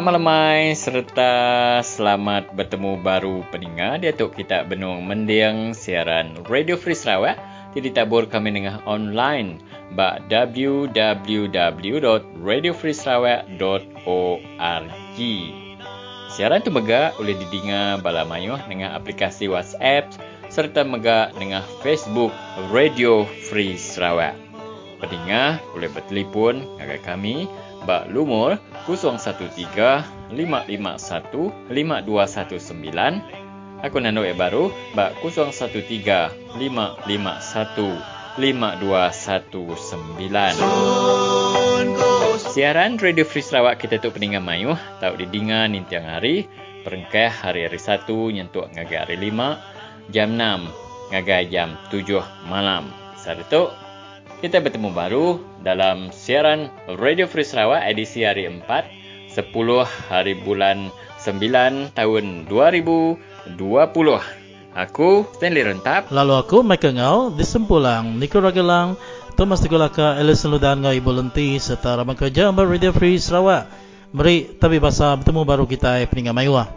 Selamat lemai serta selamat bertemu baru pendengar di atuk kita benung mendiang siaran Radio Free Sarawak jadi tabur kami dengan online ba www.radiofreesarawak.org Siaran tu mega boleh didengar bala mayuh dengan aplikasi WhatsApp serta mega dengan Facebook Radio Free Sarawak. Pendengar boleh bertelefon dengan kami ba lumur 013-551-5219 Aku nanduk yang baru ba 013-551-5219 Siaran Radio Free Sarawak kita tu peningan mayuh tahu didengar nintiang hari perengkah hari-hari satu nyentuk ngagai hari lima jam enam ngagai jam tujuh malam. Saat itu kita bertemu baru dalam siaran Radio Free Sarawak edisi hari 4 10 hari bulan 9 tahun 2020. Aku Stanley Rentap. Lalu aku Michael Ngau di Sempulang, Niko Ragelang, Thomas Tegolaka, Alison Ludan Ngau Ibu Lenti serta ramai kerja Radio Free Sarawak. Mari tapi bahasa bertemu baru kita peningan mayuah.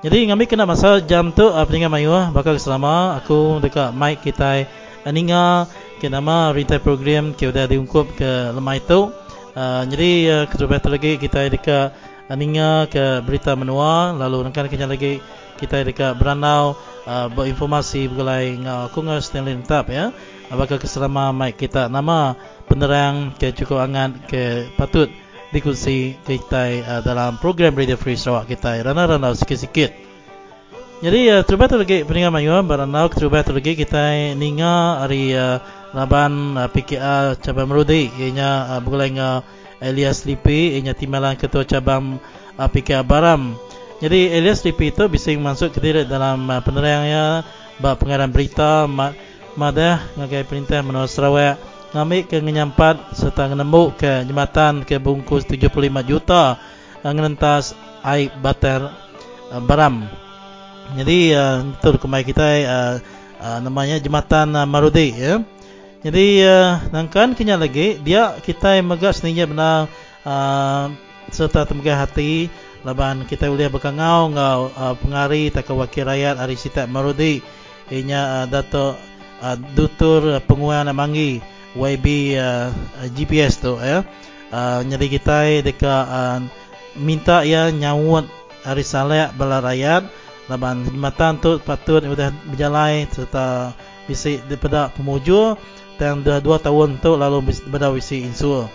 Jadi ngami kena masa jam tu peningan mayuah bakal selama aku dekat mic kita Aninga ke nama retail program ke sudah diungkup ke lemah itu. Uh, jadi uh, kecuali lagi kita dekat Aninga ke berita menua lalu nanti kena lagi kita dekat Beranau uh, berinformasi bergelai ngau aku ngau Stanley Tap ya. Apakah keselama mic kita nama penerang ke cukup angan ke patut dikusi kita uh, dalam program Radio Free Sarawak kita rana-rana sikit-sikit. Jadi uh, terbaik tu lagi peningan mayu baranau terbaik tu lagi kita ninga hari uh, laban uh, PKA cabang Merudi ianya uh, bergulai dengan Elias Lipi ianya timbalan ketua cabang uh, PKA Baram. Jadi Elias Lipi itu bisa masuk ke dalam uh, penerangnya bab pengarang berita mad madah ngagai perintah menua Sarawak ngambil ke nyampat serta nemu ke jembatan ke bungkus 75 juta uh, ngentas air bater uh, Baram. Jadi uh, itu kemai kita uh, uh, namanya jembatan uh, Marudi ya. Jadi uh, nangkan kenya lagi dia kita megah seninya benar uh, serta temegah hati laban kita boleh berkangau ngau uh, pengari tak wakil rakyat hari sita Marudi inya uh, dato uh, dutur penguasa manggi YB uh, GPS tu ya. Uh, jadi kita dekat uh, minta ya nyawut hari saleh bala rakyat laban khidmatan tu patut sudah berjalan serta bisi daripada pemujur dan dah dua tahun tu lalu berada bisi insur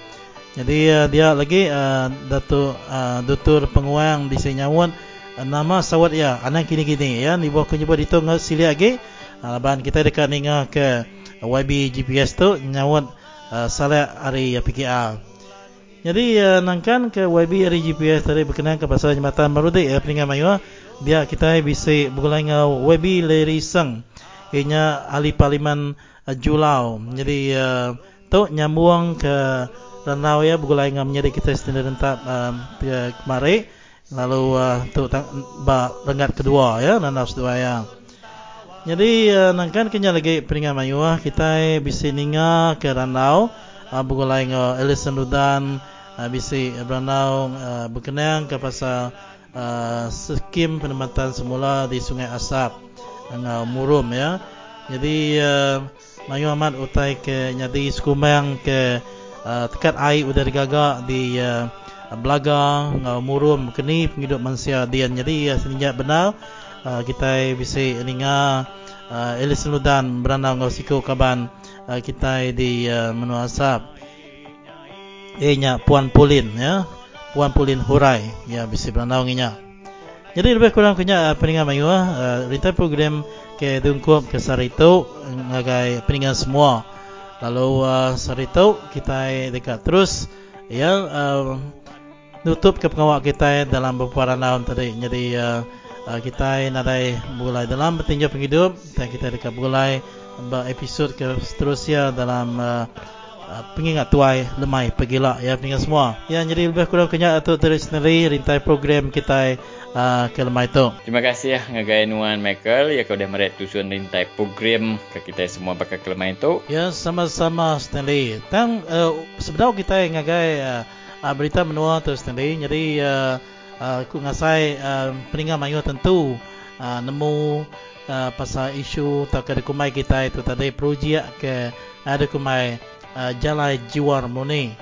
jadi uh, dia lagi uh, Datuk uh, Dutur Penguang di Senyawun uh, nama sawat ya anak kini-kini. Ya ni bawah kunjung itu ngat sili lagi. Uh, laban kita dekat ninga ke YB GPS tu nyawut uh, salat hari PKR jadi uh, nangkan ke YB GPS tadi berkenaan ke pasal jembatan Marudi ya peningan mayuah dia kita bisa bergulai dengan Webi Leri Seng. Ianya ahli parlimen uh, Julau. Jadi uh, tu nyambung ke Ranau ya bergulai dengan menjadi kita sendiri rentak uh, kemarin. Lalu uh, tu ba rengat kedua ya Ranau sedua ya. Jadi uh, nangkan kenya lagi peringat mayuah kita bisa ninga ke Ranau uh, bergulai dengan Ellison Ludan uh, bisa Ranau uh, berkenaan ke pasal uh, skim penempatan semula di Sungai Asap dengan Murum ya. Jadi uh, Mayu Ahmad utai ke nyadi skumang ke uh, tekat air udah digagak di uh, Belaga dengan Murum kini penghidup manusia dian. Jadi uh, seninjak benar uh, kita bisa ingat uh, Elis Ludan beranda dengan siku kaban uh, kita di uh, Menua Asap. Eh Puan Pulin ya. Puan Pulin Hurai ya bisa berandau nginya. Jadi lebih kurang kena uh, peningan mayu uh, retail program ke dungkup ke Sarito ngagai peningan semua. Lalu uh, Sarito kita dekat terus ya uh, nutup ke pengawal kita dalam beberapa tahun tadi. Jadi uh, kita nadai mulai dalam bertinjau penghidup dan kita dekat mulai episod ke seterusnya dalam uh, Ah, pengingat tuai lemai pergila ya pengingat semua. Ya jadi lebih kurang kenya atau tradisionally rintai program kita uh, ke lemai itu terima kasih ya ngagai nuan Michael. Ya kau dah meret tusun rintai program ke kita semua bakal ke lemai itu ya sama-sama Stanley. Tang uh, sebenarnya kita ngagai uh, uh, berita menua tu Stanley. Jadi uh, uh, aku ngasai uh, peningan mayu tentu uh, nemu uh, pasal isu tak ada kumai kita itu tadi projek ke ada kumai uh, jalan jiwa murni.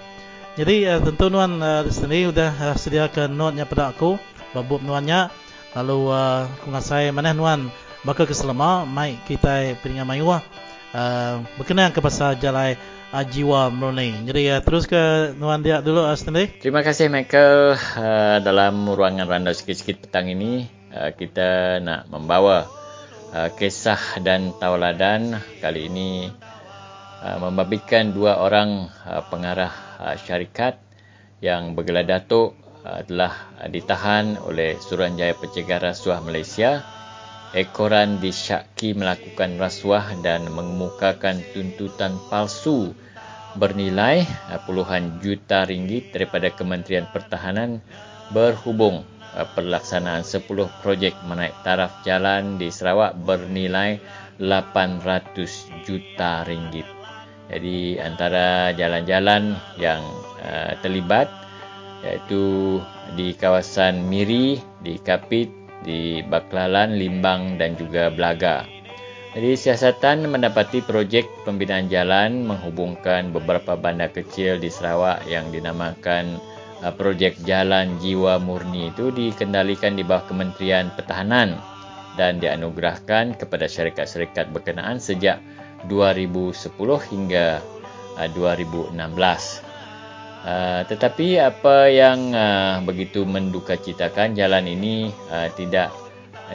Jadi uh, tentu nuan uh, sendiri sudah uh, sediakan notnya pada aku, babuk nuannya. Lalu uh, aku ngasai mana nuan bakal keselama mai kita peningan mayu uh, berkenaan ke pasal jalan uh, jiwa murni. Jadi uh, terus ke nuan dia dulu sendiri. Terima kasih Michael uh, dalam ruangan randau sikit-sikit petang ini uh, kita nak membawa uh, kisah dan tauladan. Kali ini uh, membabitkan dua orang uh, pengarah syarikat yang bergelar datuk telah ditahan oleh Suruhanjaya Pencegah Rasuah Malaysia. Ekoran disyaki melakukan rasuah dan mengemukakan tuntutan palsu bernilai uh, puluhan juta ringgit daripada Kementerian Pertahanan berhubung pelaksanaan 10 projek menaik taraf jalan di Sarawak bernilai 800 juta ringgit. Jadi antara jalan-jalan yang uh, terlibat iaitu di kawasan Miri, di Kapit, di Baklalan, Limbang dan juga Belaga. Jadi siasatan mendapati projek pembinaan jalan menghubungkan beberapa bandar kecil di Sarawak yang dinamakan Uh, projek Jalan Jiwa Murni itu dikendalikan di bawah Kementerian Pertahanan dan dianugerahkan kepada syarikat-syarikat berkenaan sejak 2010 hingga 2016. Uh, uh, tetapi apa yang begitu mendukacitakan jalan ini tidak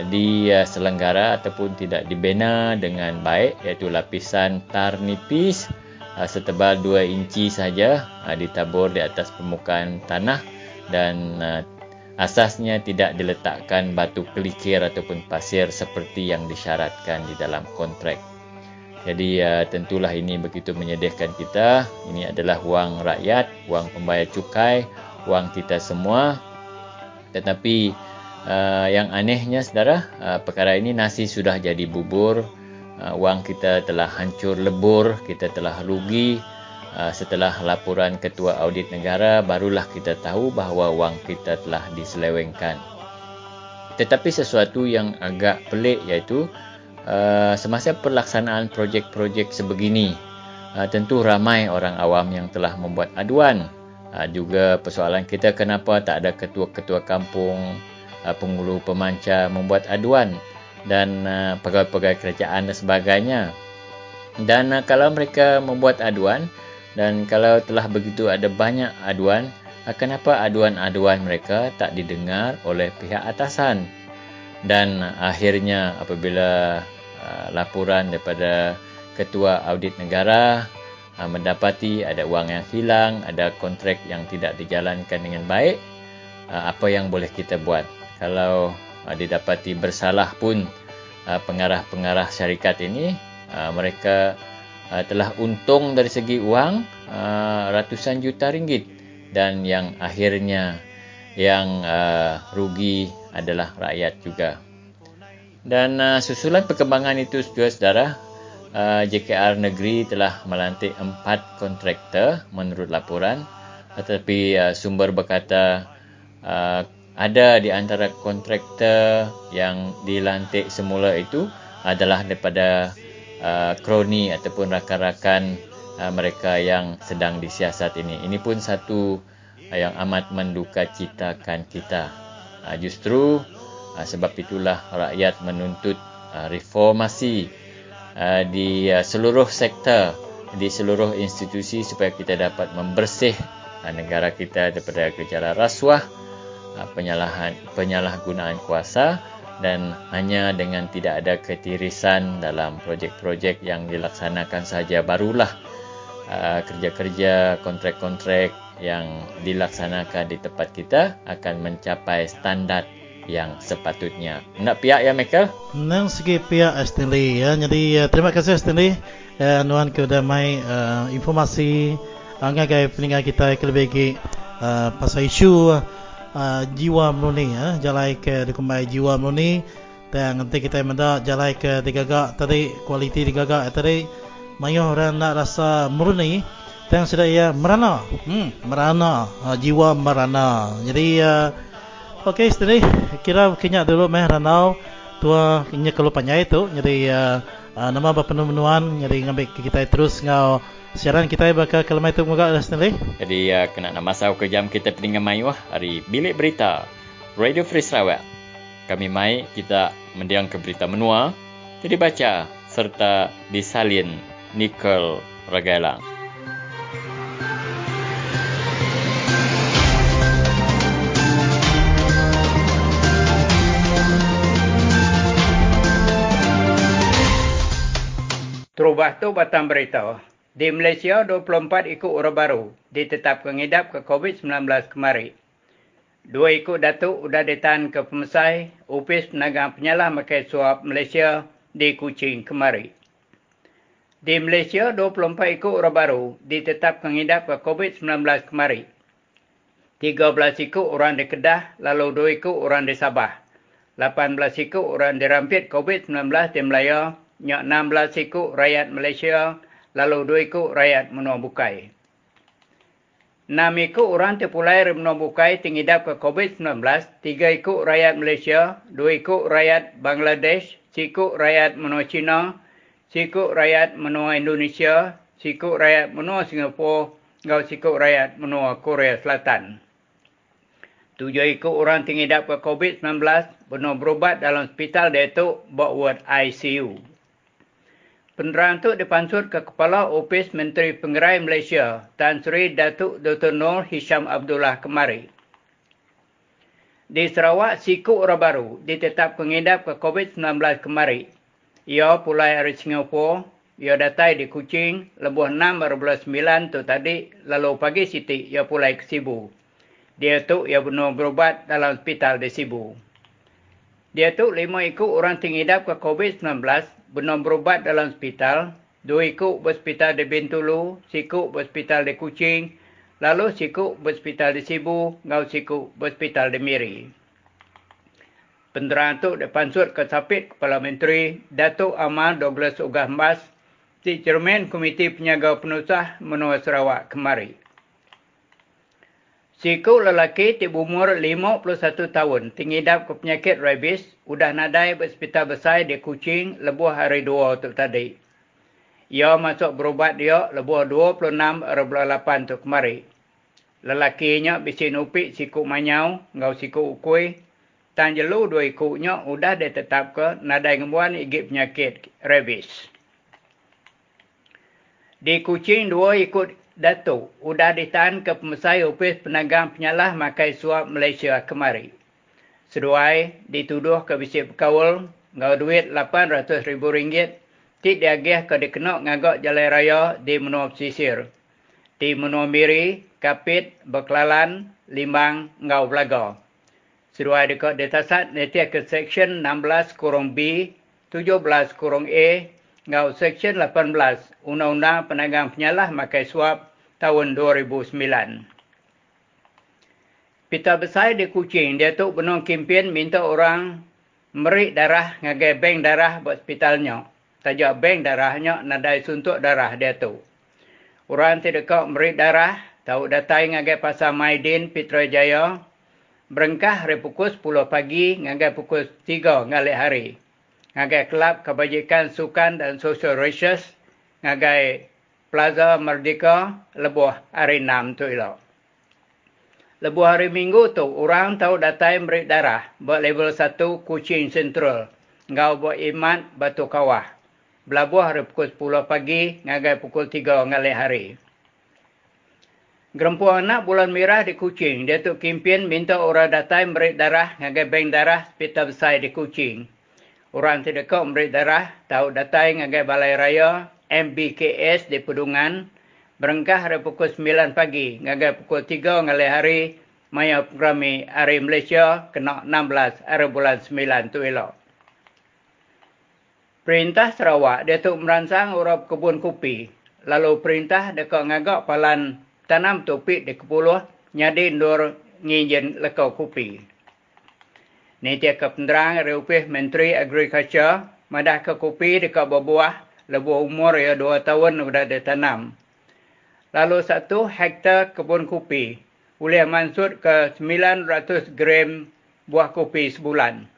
diselenggara ataupun tidak dibina dengan baik iaitu lapisan tar nipis uh, setebal 2 inci saja uh, ditabur di atas permukaan tanah dan uh, asasnya tidak diletakkan batu kelikir ataupun pasir seperti yang disyaratkan di dalam kontrak. Jadi tentulah ini begitu menyedihkan kita. Ini adalah wang rakyat, wang pembayar cukai, wang kita semua. Tetapi yang anehnya saudara, perkara ini nasi sudah jadi bubur uh, wang kita telah hancur lebur, kita telah rugi. Uh, setelah laporan ketua audit negara, barulah kita tahu bahawa wang kita telah diselewengkan. Tetapi sesuatu yang agak pelik iaitu uh, semasa pelaksanaan projek-projek sebegini, tentu ramai orang awam yang telah membuat aduan. Juga persoalan kita kenapa tak ada ketua-ketua kampung, pengulu pemancar membuat aduan dan uh, pegawai-pegawai kerajaan dan sebagainya. Dan uh, kalau mereka membuat aduan dan kalau telah begitu ada banyak aduan, uh, kenapa aduan-aduan mereka tak didengar oleh pihak atasan? Dan uh, akhirnya apabila uh, laporan daripada ketua audit negara uh, mendapati ada wang yang hilang, ada kontrak yang tidak dijalankan dengan baik, uh, apa yang boleh kita buat? Kalau uh, didapati bersalah pun uh, pengarah-pengarah syarikat ini uh, mereka telah untung dari segi wang ratusan juta ringgit dan yang akhirnya yang rugi adalah rakyat juga. Dan susulan perkembangan itu saudara-saudara, uh, JKR negeri telah melantik empat kontraktor menurut laporan tetapi sumber berkata ada di antara kontraktor yang dilantik semula itu adalah daripada uh, kroni ataupun rakan-rakan uh, mereka yang sedang disiasat ini. Ini pun satu uh, yang amat mendukacitakan kita. Uh, justru uh, sebab itulah rakyat menuntut uh, reformasi uh, di uh, seluruh sektor, di seluruh institusi supaya kita dapat membersih uh, negara kita daripada gejala rasuah penyalahan penyalahgunaan kuasa dan hanya dengan tidak ada ketirisan dalam projek-projek yang dilaksanakan saja barulah uh, kerja-kerja kontrak-kontrak yang dilaksanakan di tempat kita akan mencapai standard yang sepatutnya. Nak pihak ya Michael? Nang segi pihak Stanley ya. Jadi uh, terima kasih Stanley. Uh, nuan ke damai uh, informasi anggai peninggal kita ke lebih uh, pasal isu uh, uh, jiwa murni ya jalai ke dikumbai jiwa murni dan nanti kita menda jalai ke digagak tadi kualiti digagak tadi. Mayo orang nak rasa murni dan sudah ya merana. Hmm merana. Uh, jiwa merana. Jadi uh, Okey, setengah kira kenya dulu meh ranau. Tua kenya kalau panyai tu. Jadi uh, uh, nama apa penemuan jadi ngambil kita terus ngau siaran kita bakal kalau mai tu muka setengah. Jadi uh, kena nama sau ke jam kita peningan mai wah hari bilik berita Radio Free Sarawak. Kami mai kita mendiang ke berita menua, jadi baca serta disalin Nicole Ragalang. Terubah tu batang berita. Di Malaysia, 24 ikut orang baru ditetapkan ngidap ke COVID-19 kemarin. Dua ikut datuk sudah ditahan ke pemesai Upis Penagang Penyalah Makai Suap Malaysia di Kuching kemarin. Di Malaysia, 24 ikut orang baru ditetapkan ngidap ke COVID-19 kemarin. 13 ikut orang di Kedah, lalu 2 ikut orang di Sabah. 18 ikut orang dirampit COVID-19 di Melaya nyak 16 ikut rakyat Malaysia, lalu 2 ikut rakyat Menua Bukai. 6 ikut orang terpulai Menua Bukai tingidap ke COVID-19, 3 ikut rakyat Malaysia, 2 ikut rakyat Bangladesh, 1 ikut rakyat Menua China, 1 ikut rakyat Menua Indonesia, 1 ikut rakyat Menua Singapura, dan 1 ikut rakyat Menua Korea Selatan. Tujuh ikut orang tingidap ke COVID-19 benar berubat dalam hospital Datuk Botwood ICU. Penerang itu dipansur ke Kepala Ofis Menteri Pengerai Malaysia, Tan Sri Datuk Dr. Nur Hisham Abdullah kemari. Di Sarawak, siku orang baru ditetap pengidap ke COVID-19 kemari. Ia pulai dari Singapura, ia datai di Kuching, lebuh 6.9 tu tadi, lalu pagi siti ia pulai ke Sibu. Dia tu ia benar berubat dalam hospital di Sibu. Dia tu lima ikut orang tingidap ke COVID-19 benar berubat dalam hospital, dua ikut berhospital di Bintulu, sikut berhospital di Kuching, lalu sikut berhospital di Sibu, ngau sikut berhospital di Miri. Penterang itu dipansut ke Sapit Kepala Menteri Datuk Amal Douglas Ugah Mas di Cermin Komiti Penyaga Penusah Menua Sarawak kemari. Siku lelaki di umur 51 tahun tingidap ke penyakit rabies sudah nadai berhospital besar di Kuching lebuh hari dua tu tadi. Ia masuk berubat dia lebuh 26.8 tu kemari. Lelakinya bisi nupik siku manyau, ngau siku ukui. Tan jelu dua ikutnya sudah ditetap ke nadai ngembuan igip penyakit rabies. Di Kuching dua ikut Datuk sudah ditahan ke pemesai Opis Penanggang Penyalah Makai Suap Malaysia kemari. Seduai dituduh ke Bisik Bekawal ngau duit RM800,000 ti diagih ke dikenok ngagok jalan raya di menua pesisir. Di menua miri, kapit, berkelalan, limang, ngau belaga. Seduai dekat detasat netia ke seksyen 16 kurung B, 17 kurung A, ngau Seksyen 18 Undang-Undang Penagang Penyalah Makai Suap tahun 2009. Pita besar di Kuching, dia tu benar kempen minta orang merik darah ngagai bank darah buat hospitalnya. Tajak bank darahnya nadai suntuk darah dia tu. Orang tidak kau merik darah, tahu datai ngagai pasar Maidin Pitra Jaya, berengkah hari pukul 10 pagi ngagai pukul 3 ngalik hari ngagai kelab kebajikan sukan dan social research, ngagai Plaza Merdeka, lebuh hari 6 tu ilo. Lebuh hari Minggu tu, orang tahu datai merik darah buat level 1 Kuching Central, ngau buat imat Batu Kawah. Belabuh hari pukul 10 pagi, ngagai pukul 3 ngalih hari. Gerempu anak bulan merah di Kuching, dia tu kimpin minta orang datai merik darah ngagai bank darah hospital besar di Kuching. Orang tidak kau memberi darah, tahu datai ngagai balai raya, MBKS di Pedungan, berengkah hari pukul 9 pagi, ngagai pukul 3 ngalai hari, maya programi hari Malaysia, kena 16 hari bulan 9 tu elok. Perintah Sarawak, dia tu merangsang urap kebun kopi. Lalu perintah dekat ngagak palan tanam topik di kepuluh, nyadi ndur ngijin lekau kopi. Ni dia ke penerang Rupih Menteri Agriculture madah ke kopi dekat buah lebuh umur ya dua tahun sudah ditanam. Lalu satu hektar kebun kopi boleh mansut ke 900 gram buah kopi sebulan.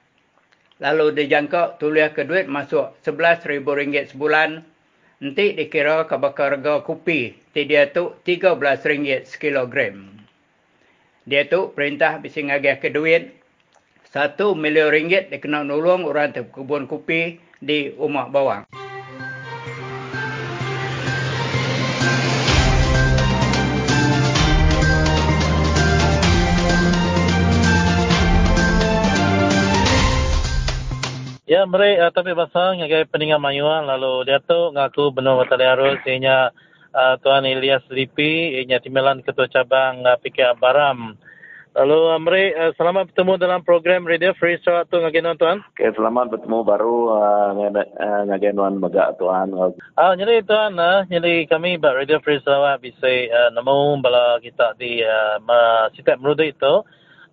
Lalu dijangka tulis ke duit masuk RM11,000 sebulan. Nanti dikira ke bakar harga kopi. Dia tu RM13 sekilogram. Dia tu perintah bisa ngagih ke duit. Satu milion ringgit dia kena nolong orang kebun kopi di Umak Bawang. Ya, mari uh, tapi bahasa ngagai peningan mayuan lalu dia tu ngaku benar betul harus ianya uh, Tuan Ilyas Lipi ianya timbalan ketua cabang uh, PK Baram. Lalu uh, mari uh, selamat bertemu dalam program Radio Free Sarawak tu ngagai tuan. Okay, selamat bertemu baru uh, ngagai tuan megak tuan. Ah, jadi tuan, uh, jadi kami buat Radio Free Sarawak bisa uh, nemu bala kita di uh, setiap merudi itu.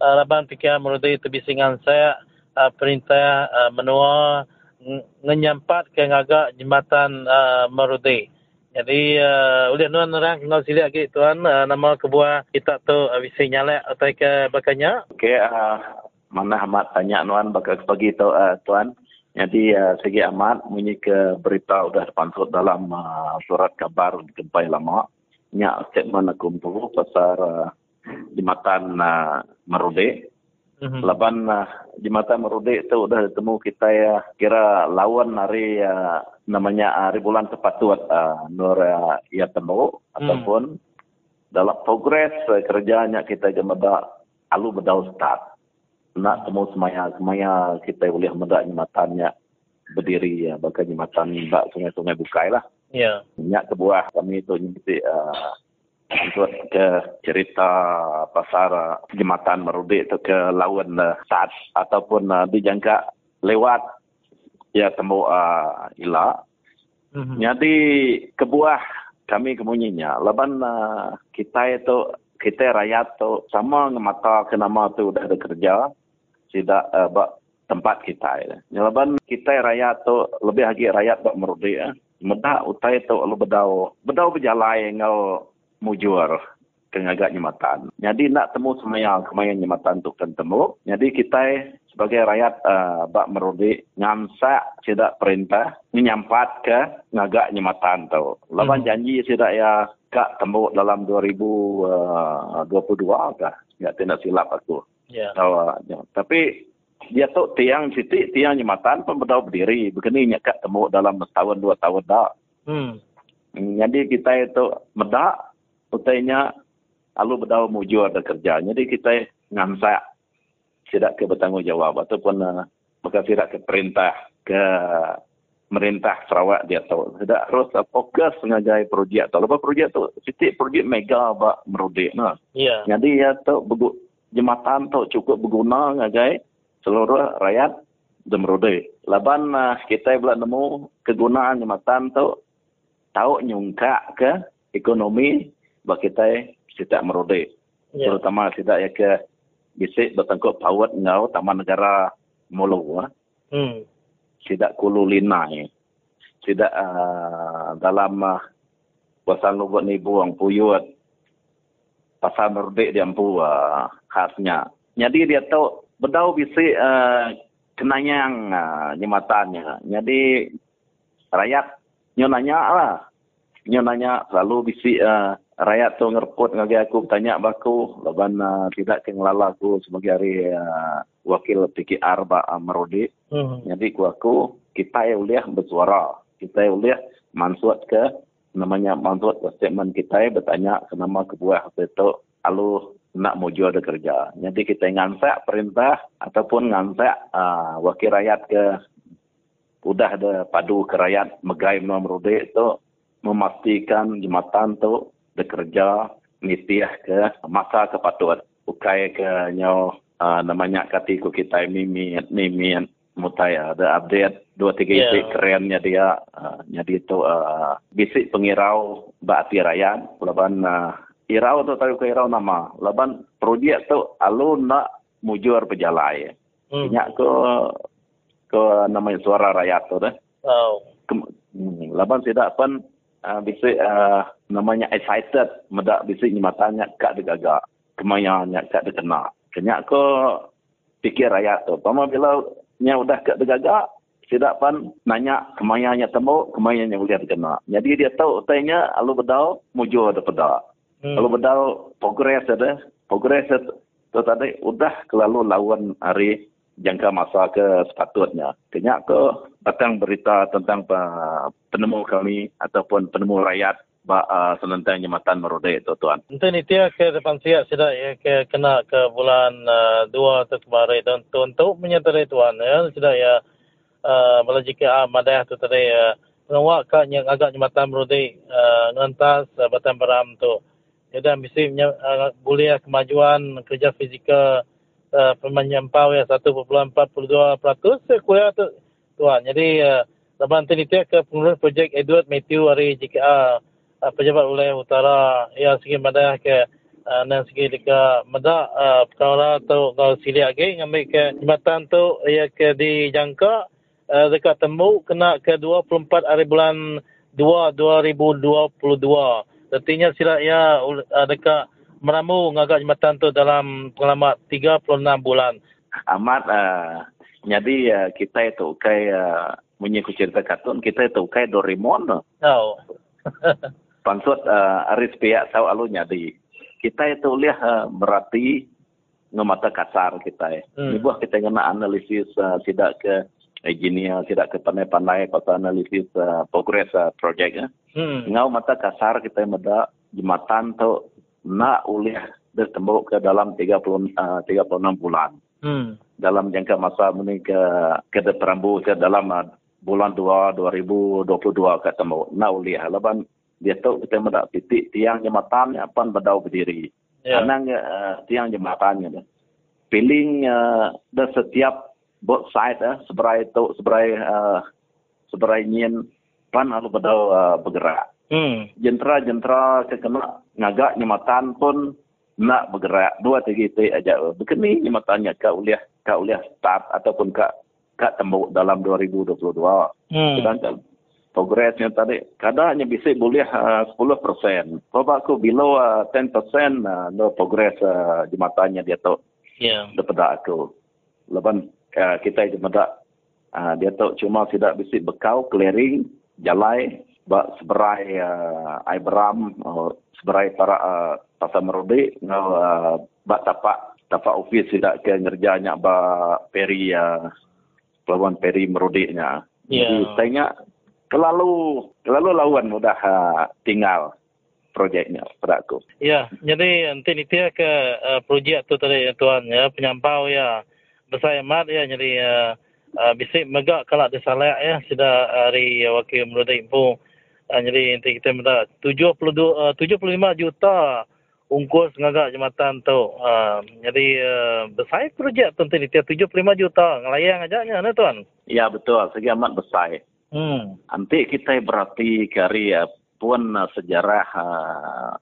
Uh, laban PK merudi itu bisingan saya uh, perintah uh, menua menyampat ke ngagak jembatan uh, Marudi. Jadi uh, ulian nuan orang kenal sila lagi tuan uh, nama kebuah kita tu uh, bisa nyalek atau ke bakanya. Okey uh, mana amat tanya nuan bakal pagi tu uh, tuan. Jadi uh, segi amat bunyi ke berita sudah pansut dalam uh, surat kabar gempai lama. Nya statement aku tu pasal uh, jembatan uh, Marudi. Mm-hmm. Laban uh, jembatan Merudik tu dah temu kita ya kira lawan hari uh, namanya hari bulan sepatut uh, nur uh, ia temu mm. ataupun dalam progres uh, kerjanya kita jemada alu bedau start nak temu semaya semaya kita boleh meda jembatannya berdiri ya bagi jembatan bak sungai-sungai bukai lah. Ya. Yeah. Nyak kebuah kami tu nyimpi uh, untuk ke cerita pasar jembatan Merudi itu ke lawan uh, saat ataupun uh, dijangka lewat ya temu uh, ila. Mm-hmm. Jadi kebuah kami kemunyinya. Leban uh, kita itu kita rakyat tu sama ngemata ke nama tu dah ada kerja tidak uh, bak tempat kita. Ya. Leban kita rakyat tu lebih lagi rakyat bak Merudi ya. Medak utai tu lu bedau bedau berjalan ngau mujur kengagak nyematan. Jadi nak temu semaya kemayan nyematan tu kan temu. Jadi kita sebagai rakyat uh, bak merudi ngamsa tidak perintah menyampat ke ngagak nyematan tu. Lawan hmm. janji tidak ya kak temu dalam 2022 uh, kah? Ya tidak silap aku. Ya. Yeah. ya. Tapi dia tu tiang siti tiang nyematan pun berdau berdiri. Begini kak temu dalam setahun dua tahun dah. Hmm. Jadi kita itu medak utainya alu berdau mujur ada kerja. Jadi kita ngamsak tidak ke bertanggungjawab ataupun uh, maka tidak ke perintah ke merintah Sarawak dia tahu. Tidak harus uh, fokus mengajar projek tu. Lepas projek tu, sitik projek mega bak merudik. Nah. Yeah. Jadi ya tu begu, jembatan tu cukup berguna mengajar seluruh rakyat dan merudik. Laban uh, kita boleh nemu kegunaan jembatan tu tahu nyungkak ke ekonomi bagi kita tidak merodek. Yeah. Terutama tidak ya ke bisik bertangkap pawat ngau taman negara Molo. Hmm. Tidak kulu linai. Tidak uh, dalam uh, pasal lubuk ni buang puyut. Pasal merodek dia ampu uh, khasnya. Jadi dia tahu bedau bisik uh, kenanyang uh, jembatannya. Jadi rakyat nyonanya lah. Nyonanya selalu bisik uh, rakyat tu ngerput ngagi aku tanya baku laban uh, tidak ke ngelala aku sebagai hari uh, wakil PKR ba uh, Merodi. Hmm. Jadi ku aku kita ya uliah bersuara. Kita ya uliah mansuat ke namanya mansuat ke statement kita ya bertanya ke nama kebuah itu alu nak muju ada kerja. Jadi kita ngansak perintah ataupun ngansak uh, wakil rakyat ke udah ada padu ke rakyat megai Merodi itu memastikan jembatan tu bekerja nitiah ke masa kepatut ukai ke nyo uh, namanya kati ku kita mimi mimi mutai ada update dua tiga yeah. isi kerennya dia uh, jadi itu uh, bisik pengirau bakti rakyat laban uh, irau tu tahu ke irau nama laban projek tu alu nak mujur berjalan hmm. Inyak ke ke namanya suara rakyat tu dah oh. Hmm, laban tidak pun uh, bisa uh, namanya excited medak bisa ni matanya kat de gagak kemayanya kat de kena kenyak ko fikir rakyat tu. Pama bila nya udah ke degagak, tidak pan nanya kemayanya temu, kemayanya boleh kena. Jadi dia tahu tanya alu bedau mujo ada peda. Hmm. Alu bedau progres ada, progres tu tadi udah kelalu lawan hari jangka masa ke sepatutnya. Kenyak ke datang berita tentang penemu kami ataupun penemu rakyat ba uh, senentang jematan merode itu tuan. Nanti ni tiap ke depan siap sudah ya ke kena ke bulan uh, dua atau kemarin dan untuk menyertai tuan ya sudah ya uh, bila jika uh, madah tu tadi uh, pengawak kak yang agak jematan merode uh, ngantas uh, batang beram tu. Jadi mesti uh, boleh kemajuan kerja fizikal uh, menyampau ya 1.42% sekuya tu tuan. Jadi uh, Lepas nanti ke pengurus projek Edward Matthew hari JKA uh, pejabat wilayah utara yang segi madah ke uh, dan segi dekat madah uh, perkara atau kau sili lagi ngambil ke jembatan tu ia ke dijangka uh, dekat temu kena ke 24 hari bulan 2 2022 artinya sila ia uh, dekat meramu ngagak jembatan tu dalam pengalaman 36 bulan amat uh, jadi uh, kita itu kayak uh, cerita kartun kita itu kayak Doraemon. Oh. pansut uh, aris pihak tahu alunya di kita itu lihat uh, berarti ngemata kasar kita. Hmm. Ini buah kita kena analisis uh, tidak ke engineer, tidak ke pandai-pandai pasal analisis uh, progress uh, project ya. Hmm. Ngau mata kasar kita meda jembatan tu nak ulih bertemu ke dalam 30 uh, 36 bulan. Hmm. Dalam jangka masa ini ke ke depan ke dalam uh, bulan 2 2022 ketemu. Nak ulih laban dia tahu kita mendak titik tiang jembatan yang pan berdau berdiri. Yeah. Anang uh, tiang jembatannya dah. Feeling uh, dah setiap both side uh, seberai itu seberai uh, seberai nyen pan lalu berdau uh, bergerak. Hmm. Jentera-jentera kena ngagak jembatan pun nak bergerak dua tiga titik aja. Begini jembatannya kau lihat kau lihat start ataupun kak kak tembok dalam 2022. Hmm. Sedangkan progresnya tadi. Kadangnya bisa boleh uh, 10%. Kalau aku below uh, 10%, uh, no progress uh, di matanya dia tu. Yeah. Daripada aku. Lepas uh, kita jemaah uh, dia tu cuma tidak bisa bekau, clearing, jalai, seberai uh, Abraham, uh, seberai para uh, pasar merudi, uh, bak tapak, tapak ofis tidak ke ngerjanya bak peri, uh, pelawan peri merudinya. Yeah. Jadi, tanya terlalu terlalu lawan mudah uh, tinggal projeknya pada aku. Ya, jadi nanti ni ke uh, projek tu tadi ya, tuan ya penyampau ya besar amat ya jadi uh, uh, bisa megak kalau ada salah ya sudah hari uh, wakil merudik pun jadi nanti kita minta 72 uh, 75 juta ungkus ngagak jembatan tu. Uh, jadi uh, besar projek tu nanti 75 juta ngelayang aja nya tuan. Ya betul, segi amat besar. Hmm. Nanti kita berarti kari ya, pun uh, sejarah uh,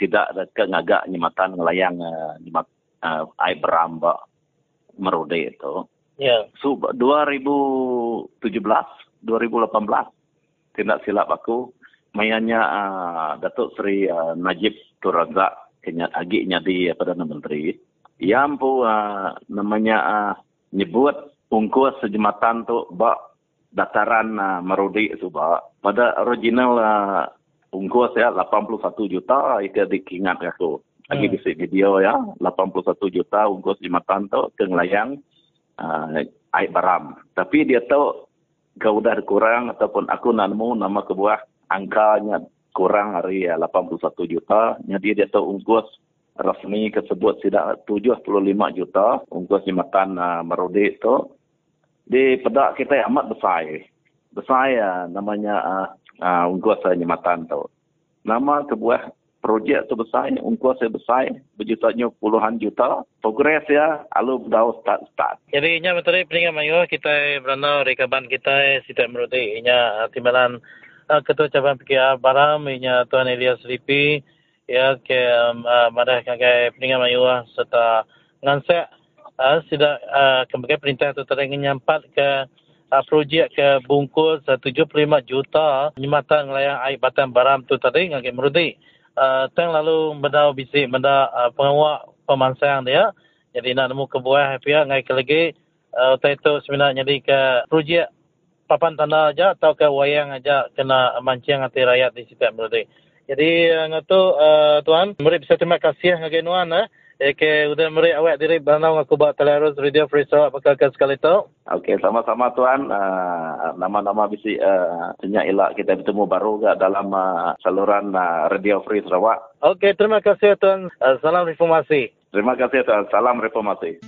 tidak ada kengagak nyematan ngelayang uh, nyemat uh, air berambak merode itu. Ya. Yeah. So, 2017, 2018, tidak silap aku, mayanya uh, Datuk Seri uh, Najib Turazak, kenyat aginya di Perdana Menteri, yang pun uh, namanya uh, nyebut ungkus sejematan tu bak dataran uh, Marudi Subah. Pada original uh, ungkus ya 81 juta itu dikingat aku. Lagi hmm. di video ya 81 juta ungkus jembatan tu ke ngelayang uh, air baram. Tapi dia tahu kau dah kurang ataupun aku nemu nama kebuah angkanya kurang hari ya 81 juta. Jadi dia tahu ungkus resmi tersebut tidak 75 juta ungkus jembatan uh, Marudi itu di pedak kita amat besar. Besar ya namanya uh, uh, ungkuasa nyematan tu. Nama kebuah projek tu besar, ungkuasa besar, berjutanya puluhan juta. Progres ya, alu dah start-start. Jadi inya betul peringkat mayu kita berana rekaban kita sita meruti inya timbalan uh, ketua cabang PKR Baram inya Tuan Elias Lipi ya ke um, uh, madah kagai serta ngansek uh, sudah uh, perintah itu telah menyampat ke uh, projek ke bungkus uh, 75 juta penyematan layang air batang baram tu tadi ngagak merudi. Uh, tang lalu benda bisik benda uh, pengawak pemansang dia Jadi nak nemu kebuah pihak ngai ke lagi uh, itu sebenarnya jadi ke projek papan tanda aja atau ke wayang aja kena mancing hati rakyat di situ berarti. Jadi uh, ngatu uh, tuan, mari bisa terima kasih ngagai nuan eh. Eke udah meri awak diri banau aku buat telerus radio free Sarawak bakal ke sekali tu. Okey, sama-sama tuan. Uh, nama-nama bisi uh, senyak elak kita bertemu baru ke dalam uh, saluran uh, radio free Sarawak. Okey, terima kasih tuan. Uh, salam reformasi. Terima kasih tuan. Salam reformasi.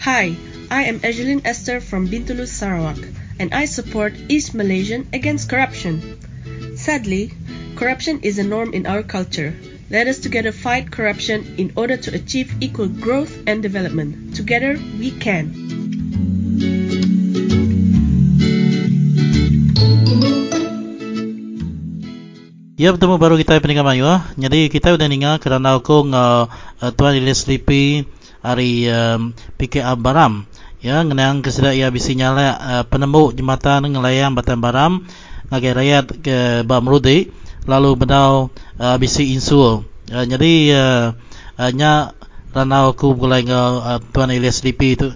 Hi, I am Egeline Esther from Bintulu, Sarawak, and I support East Malaysian against corruption. Sadly, corruption is a norm in our culture. Let us together fight corruption in order to achieve equal growth and development. Together, we can. Ya bertemu baru kita peningkat mayu ah. Jadi kita sudah ninga kerana aku uh, uh, tuan Ilyas Lipi hari um, PKA Baram. Ya ngenang kesedak ia bisi nyala uh, penemu jembatan ngelayang Batan Baram ngagai rakyat ke Bamrudi lalu benau uh, bisi insul. Uh, jadi uh, uh, nya ranau aku mulai ngau uh, tuan Elias DP tu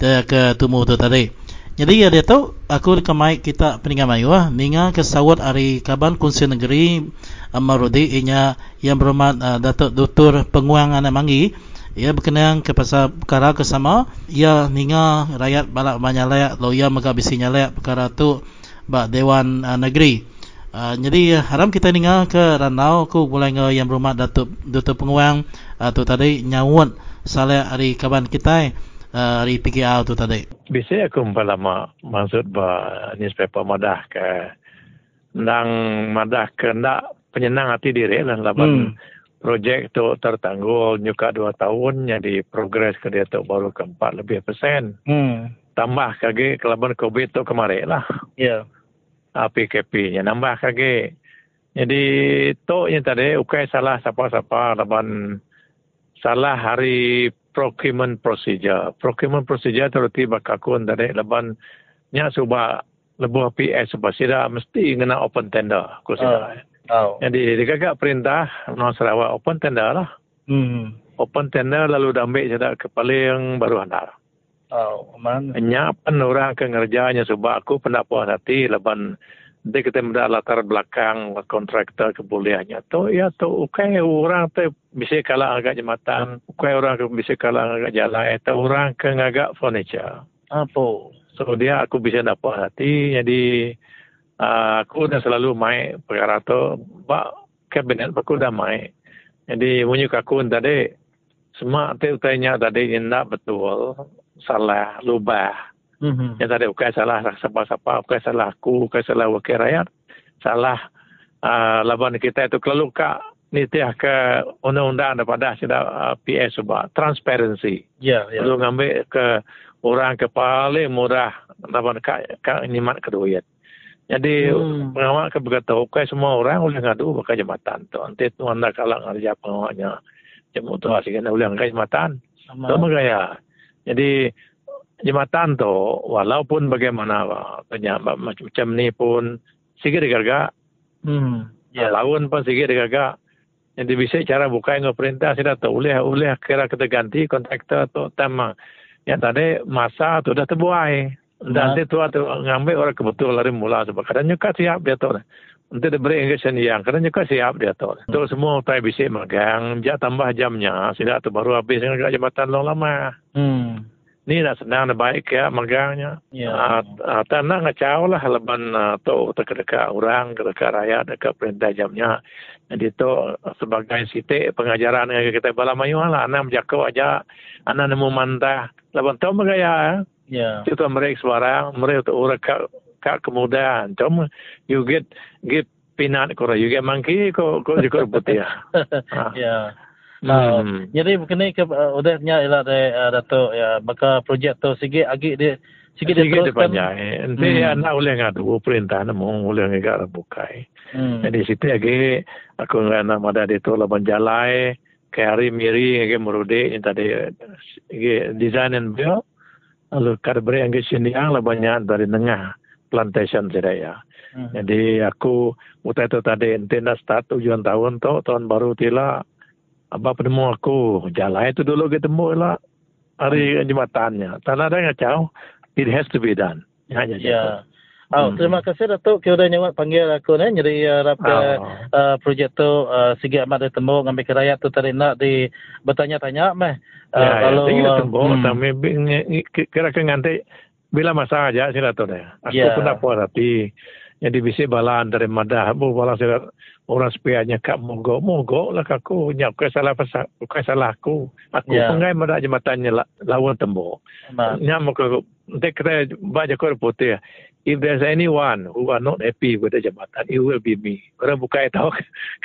ke tumu tu tadi. Jadi ya dia tahu aku kemai kita peningat mayu ah ninga ke sawat hari kaban kunsi negeri Amarudi inya yang berhormat uh, Datuk Dr. Penguang Anak Mangi ia berkenaan ke pasal perkara kesama ia ninga rakyat balak banyak layak lo ia maka bisi layak perkara tu bak Dewan uh, Negeri Uh, jadi haram kita dengar ke Ranau aku boleh ngah yang berumah Datuk Datuk Penguang uh, tu tadi nyawut salah hari kaban kita uh, hari PKR tu tadi. Bisa aku lama maksud ba newspaper madah ke nang madah ke nak penyenang hati diri lah laban hmm. projek tu tertanggul nyuka dua tahun jadi progres ke dia tu baru ke empat lebih persen. Hmm. Tambah kage kelaban COVID tu kemarin lah. Ya. Yeah. PKP nya nambah kage. Jadi to yang tadi ukai salah siapa-siapa laban salah hari procurement procedure. Procurement procedure tu reti bakakun tadi laban nya suba lebuh PS suba sida mesti ngena open tender ku sida. Oh. oh. Jadi digagak perintah no Sarawak open tender lah. Hmm. Open tender lalu dambe sada kepala yang baru handal. Oh, man. Nyapan orang ke ngerjanya sebab aku pernah puas hati leban dia kita muda latar belakang kontraktor kebuliannya. Tu ya tu ukai orang tu bisa kalah agak jematan, ukai orang tu bisa kalah agak jalan, itu orang ke agak furniture. Apa? So dia aku bisa dapat hati, jadi uh, aku dah selalu main perkara tu, bak kabinet aku dah main. Jadi bunyi aku tadi, semua tu tanya tadi indah betul, salah lubah. Mm-hmm. Yang tadi bukan salah siapa-siapa, bukan salah aku, bukan salah wakil rakyat. Salah uh, laban kita itu kalau kak nitiah ke undang-undang daripada sudah uh, PS sebab transparency. Ya, yeah, yeah. Lalu ngambil ke orang ke paling murah laban kak kak nimat kedua. Jadi hmm. pengawal ke berkata, okay, semua orang boleh ngadu pakai jembatan tu. Nanti tu anda kalang kerja pengawalnya. Jemput tu asyik boleh ngadu jembatan. Sama. Itu gaya. Jadi jembatan tu walaupun bagaimana penyambab macam ni pun sikit digarga. Hmm. Ya. Lawan pun sikit digarga. Jadi bisa cara buka yang perintah sudah tu boleh boleh kira kita ganti kontraktor tu tema. Yang tadi masa tu dah terbuai. Dan nanti tu tu ngambil orang kebetul lari mula sebab kadang nyuka siap dia tu. Nanti dia beri engagement yang kadang nyuka siap dia tu. Tu semua tak bisa magang. Dia tambah jamnya. Sudah tu baru habis dengan jembatan lama. Hmm ni nak senang nak baik ya megangnya. Ya. Uh, uh, nak ngacau lah leban uh, tu dekat orang, dekat rakyat, dekat perintah jamnya. Jadi tu sebagai sitik pengajaran yang kita bala mayu lah. Anak menjaga aja, anak nemu mantah. Leban tu megaya. Ya. Itu mereka sebarang, mereka tu orang kak, kemudahan. Cuma you get get pinat kau, you get monkey kau kau juga putih. Ya. Nah, hmm. jadi begini ke uh, udah nya ialah de uh, dato ya maka projek tu sikit agi dia sikit dia teruskan. Nanti hmm. ya nak boleh ngadu perintah namu boleh ngagak bukai. Hmm. Jadi situ lagi aku ngana mada di tu laban jalai ke hari miri ngage merude yang tadi ngage design and build lalu kada beri ngage sini yang banyak dari tengah plantation saya. Hmm. Jadi aku utai tu tadi ente nak start tujuan tahun tu tahun baru tila Abang penemu aku, jalan itu dulu kita temu lah hari hmm. jembatannya. Tak ada yang kacau, it has to be done. Ya. Oh, hmm. terima kasih Datuk kira nyawat panggil aku ni jadi harap uh, oh. uh, projek tu uh, sigi amat ditemu ngambil kerayat tu tadi nak di bertanya-tanya meh. Uh, ya, kalau ya, uh, temu hmm. tapi kira kira nganti bila masa aja sih tu deh. Aku yeah. pun apa tapi jadi bisa balan dari madah bu balan sih orang sepianya kak mogo mogo lah aku nyap ke salah pasal bukan salah aku aku yeah. pengai madah jembatannya lawan tembok. Nyam ke Nanti kita baca kau putih if there's anyone who are not happy with the jabatan, it will be me. Orang bukan tahu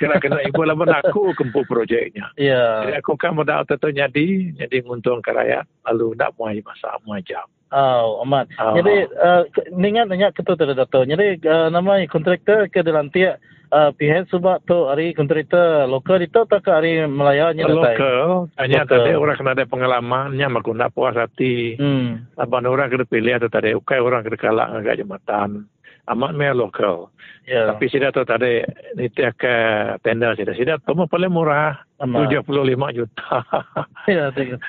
kena kena ibu lama aku kempu projeknya. Ya. Jadi aku kan modal tentu jadi jadi untung keraya lalu nak muai masa muai jam. Oh, amat. Oh. Jadi, uh, ningan nanya ketua tu Dato. Jadi, uh, nama kontraktor ke dalam tiap uh, pihak sebab tu hari kontraktor lokal itu tak ke hari Melaya nya lokal hanya tadi orang kena ada pengalamannya maku nak puas hati hmm. apa orang kena pilih atau tadi ukai orang kena kalah agak jembatan amat meh lokal Yeah. Tapi sudah tu tadi ni tiak ke tender sudah sudah tu paling murah tujuh puluh lima juta. ya tujuh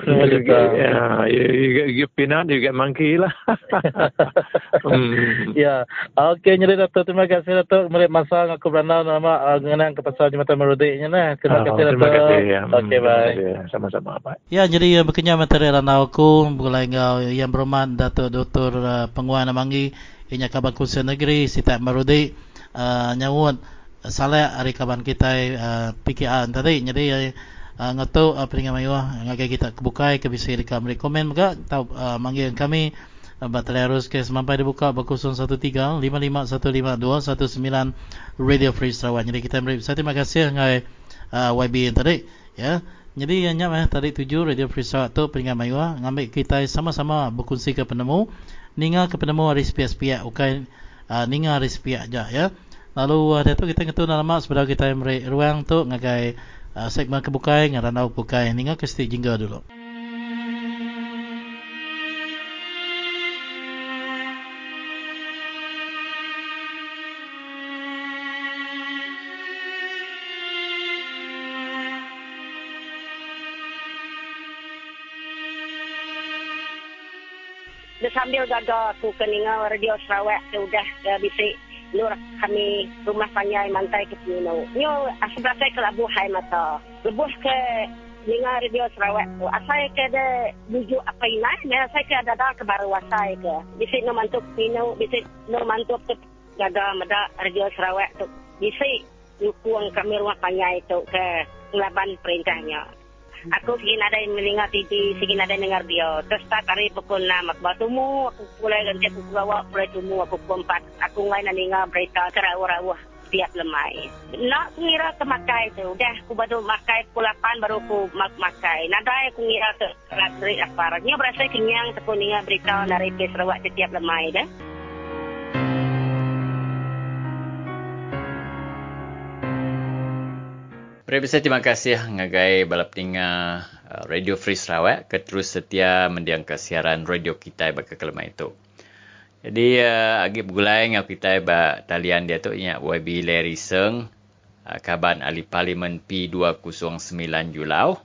puluh lima juta. Ya, you, you pinat you get monkey lah. hmm. Ya, okey nyeri datuk terima kasih datuk mari masa aku beranda nama mengenang ke pasal jembatan Merudi nya nah. Terima kasih datuk. Terima kasih. Ya. Okey bye. Sama-sama bye. Ya jadi berkenya materi randa aku mulai ngau yang berman datuk doktor uh, penguasa Manggi inya kaban kursi negeri sita marudi uh, nyawut salah hari kaban kita uh, PKA tadi. Jadi uh, ngatu uh, peringkat mayuah ngagai kita kebukai ke bisa di kami komen juga. Tau uh, manggil kami uh, batalai harus ke semampai dibuka berkusun 13 55152119 Radio Free Sarawak. Jadi kita beri terima kasih ngai uh, YB tadi ya. Jadi yang nyam eh tadi tujuh Radio Free Sarawak tu peringkat mayuah ngambil kita sama-sama berkongsi ke penemu ninga ke penemu hari sepiak-sepiak bukan uh, ninga hari sepiak aja ya. Lalu uh, tu kita ngetu nama sebab kita meri ruang tu ngagai uh, segmen kebukai ngaranau bukai ninga ke sti jingga dulu sambil gagal aku keninga radio Sarawak sudah ke bisik nur kami rumah panjai mantai ke Pino. Nyo sebelah saya ke labuh hai mata. Lebuh ke ninga radio Sarawak tu. Asal ke ada bujuk apa ini? Mereka saya ke ada dah ke baru wasai ke. Bisik no mantuk Pino, bisik no mantuk tu gagal meda radio Sarawak tu. Bisik kuang kami rumah panjai tu ke ngelaban perintahnya. Aku sikit ada yang mendengar TV, sikit ada yang dengar dia. Terus tak hari pukul 6, aku bawa tumu, aku mulai ganti aku bawa, mulai tumu, aku pukul 4. Aku mulai nak dengar berita kerawah-rawah tiap lemai. Nak ngira ke makai tu. Dah aku baru makai pukul 8 baru aku mak makai. Nada aku ngira ke latri apa. Nya berasa kenyang aku dengar berita dari Sarawak setiap lemai dah. Pemirsa terima kasih ngagai balap tinggal uh, Radio Free Sarawak ke terus setia mendiang siaran radio kita bagi kelema itu. Jadi uh, agi bergulai ngau kita ba talian dia tu nya YB Larry Seng uh, kaban ahli parlimen P209 Julau.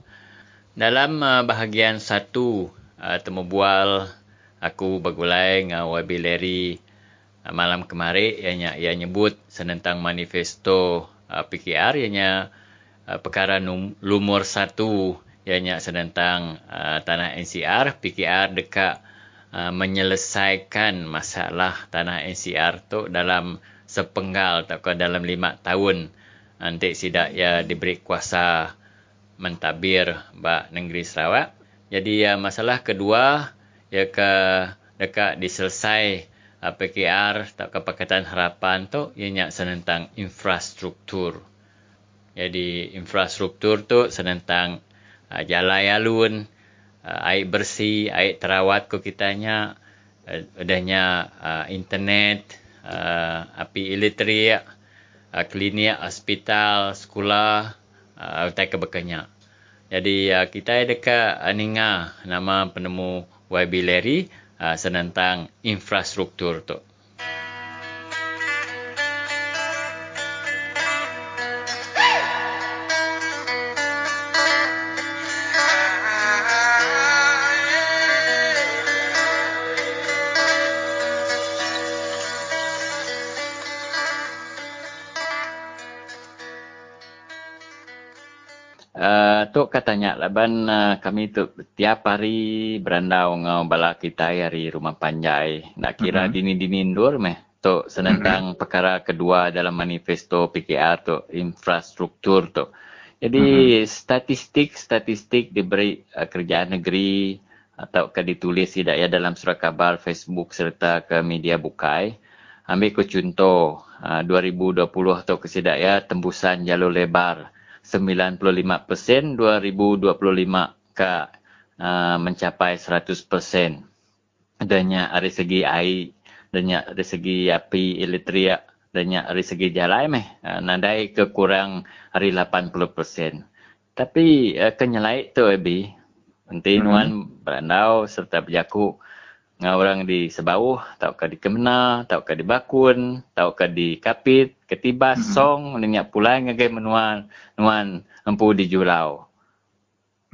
Dalam uh, bahagian satu uh, temu bual aku bergulai ngau YB Larry uh, malam kemarin ianya ia nyebut senentang manifesto uh, PKR ianya Uh, perkara lumur satu ianya sedentang uh, tanah NCR PKR dekat uh, menyelesaikan masalah tanah NCR tu dalam sepenggal atau dalam lima tahun nanti sidak ya diberi kuasa mentabir bak negeri Sarawak. Jadi ya masalah kedua ya ke dekat diselesai PKR atau kepakatan harapan tu ianya senentang infrastruktur. Jadi infrastruktur tu senentang uh, jalan alun, uh, air bersih, air terawat ko kitanya, uh, adanya uh, internet, uh, api elektrik, uh, klinik, hospital, sekolah, uh, utai kebekanya. Jadi uh, kita dekat Aninga nama penemu YB Larry uh, senentang infrastruktur tu. Tok katanya laban uh, kami tu tiap hari berandau ngau bala kita hari rumah panjai. Nak kira mm-hmm. dini-dini indur meh. Tok senentang mm-hmm. perkara kedua dalam manifesto PKR tu infrastruktur tu. Jadi mm-hmm. statistik-statistik diberi uh, kerjaan negeri atau ke ditulis tidak ya dalam surat kabar Facebook serta ke media bukai. Ambil ke contoh uh, 2020 tu kesidak ya tembusan jalur lebar 95% 2025 ke uh, mencapai 100%. Adanya dari segi air, adanya dari segi api elektrik, adanya dari segi jalan meh, uh, nadai kekurang hari 80%. Tapi uh, kenyalai tu Ebi, nanti hmm. nuan berandau serta berjaku dengan orang di sebauh, taukah di Kemena, taukah di Bakun, taukah di Kapit, Ketibas, mm-hmm. Song, nenyak pula ngagai menuan, nuan empu di Julau.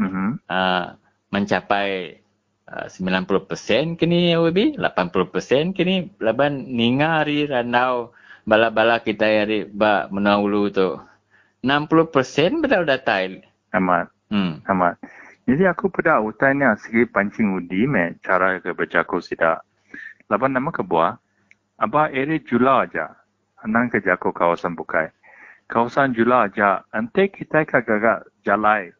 Mm-hmm. Uh, mencapai uh, 90% kini WB, 80% kini laban ninga hari randau bala-bala kita hari ba menahulu tu. 60% betul datai. Amat. Hmm. Amat. Jadi aku pada utanya segi pancing udi me cara ke berjaku sida. Laban nama ke buah, apa area jula aja. Anang ke jaku kawasan bukai. Kawasan jula aja, ante kita ke gagak jalai.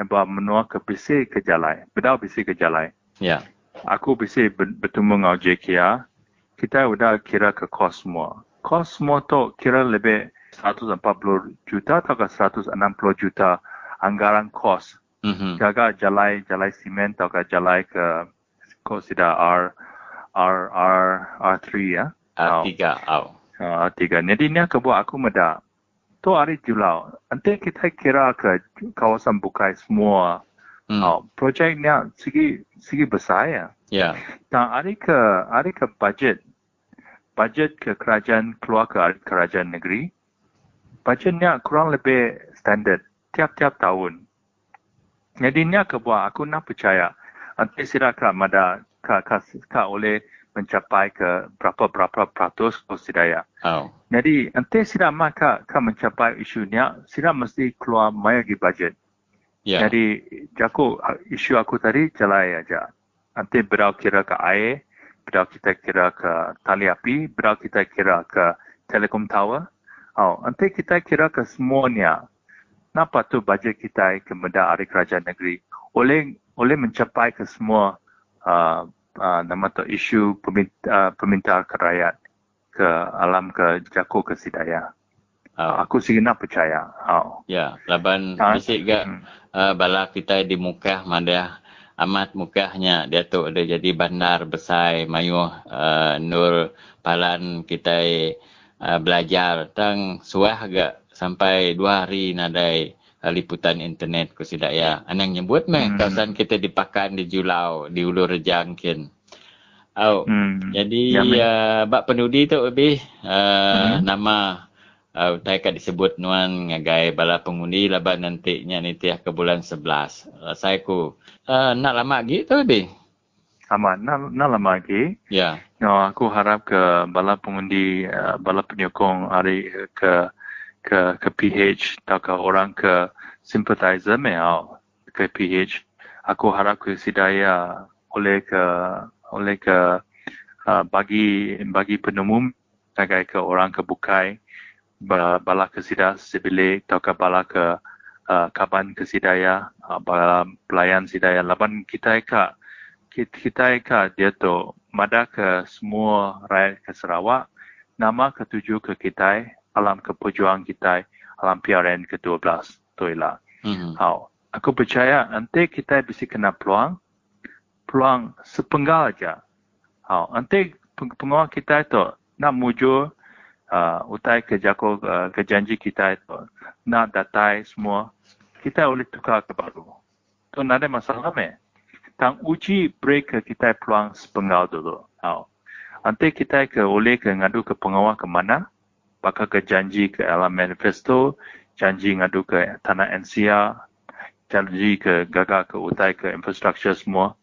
Apa menua ke bisi ke jalai. Bedau bisi ke jalai. Ya. Yeah. Aku bisi bertemu dengan JKA. Kita sudah kira ke kos semua. Kos semua tu kira lebih 140 juta atau 160 juta anggaran kos mm-hmm. jaga jalai jalai simen atau jalai ke kau sudah R R R R3 ya? R3 oh. R3 jadi ni aku buat aku meda. Tu hari Julau. Nanti kita kira ke kawasan bukai semua. Mm. oh, projek ni segi segi besar ya? Yeah. dan hari ke hari ke budget. Budget ke kerajaan keluar ke kerajaan negeri. Budgetnya kurang lebih standard. Tiap-tiap tahun jadi ni aku buat, aku nak percaya. Nanti silakan mada ka, ka, ka oleh mencapai ke berapa-berapa peratus kesidaya. Oh. Jadi nanti sila maka ka mencapai isu ni, sila mesti keluar maya di budget. Yeah. Jadi jaku isu aku tadi jalan aja. Nanti berau kira ke air, berau kita kira ke tali api, berau kita kira ke telekom tower. Oh, nanti kita kira ke semuanya kenapa tu bajet kita ke Kementerian Hari Kerajaan Negeri oleh oleh mencapai ke semua uh, uh, nama tu isu peminta, uh, peminta ke rakyat ke alam ke jako ke sidaya. Oh. Aku sih nak percaya. Oh. Ya, laban ha? bisik gak hmm. uh, bala kita di muka mana amat mukahnya dia tu ada jadi bandar besar mayu uh, nur palan kita uh, belajar tang suah gak sampai dua hari nadai uh, liputan internet ku sidak ya. Anang nyebut meh hmm. kawasan kita dipakan di Julau, di Ulu Rejangkin. Oh, hmm. jadi ya, uh, bak penudi tu lebih uh, hmm. nama uh, utai kat disebut nuan ngagai bala pengundi laba nantinya ni tiah ke bulan 11. Uh, saya ku uh, nak lama lagi tu lebih. Sama, nak, nak lama lagi. Ya. No, aku harap ke bala pengundi, uh, bala penyokong hari ke ke ke PH atau ke orang ke sympathizer mel ke PH aku harap ke sidaya oleh ke oleh ke uh, bagi bagi penumum sebagai ke orang ke bukai bala ke sidah sebilik atau ke bala ke uh, kaban ke sidaya bala pelayan sidaya laban kita ka kita ka dia tu mada ke semua rakyat ke Sarawak nama ketujuh ke kita alam keperjuangan kita alam PRN ke-12 tu ialah. Mm-hmm. Aku percaya nanti kita bisa kena peluang peluang sepenggal aja. Hau, nanti penguang kita itu nak mujur uh, utai ke jako uh, ke janji kita itu nak datai semua kita boleh tukar ke baru. Tu nak ada masalah me. Tang uji break kita peluang sepenggal dulu. Hau. Nanti kita ke oleh ke ngadu ke pengawal ke mana? Bakal ke janji ke alam manifesto, janji ngadu ke tanah NCR, janji ke gagal ke utai ke infrastruktur semua.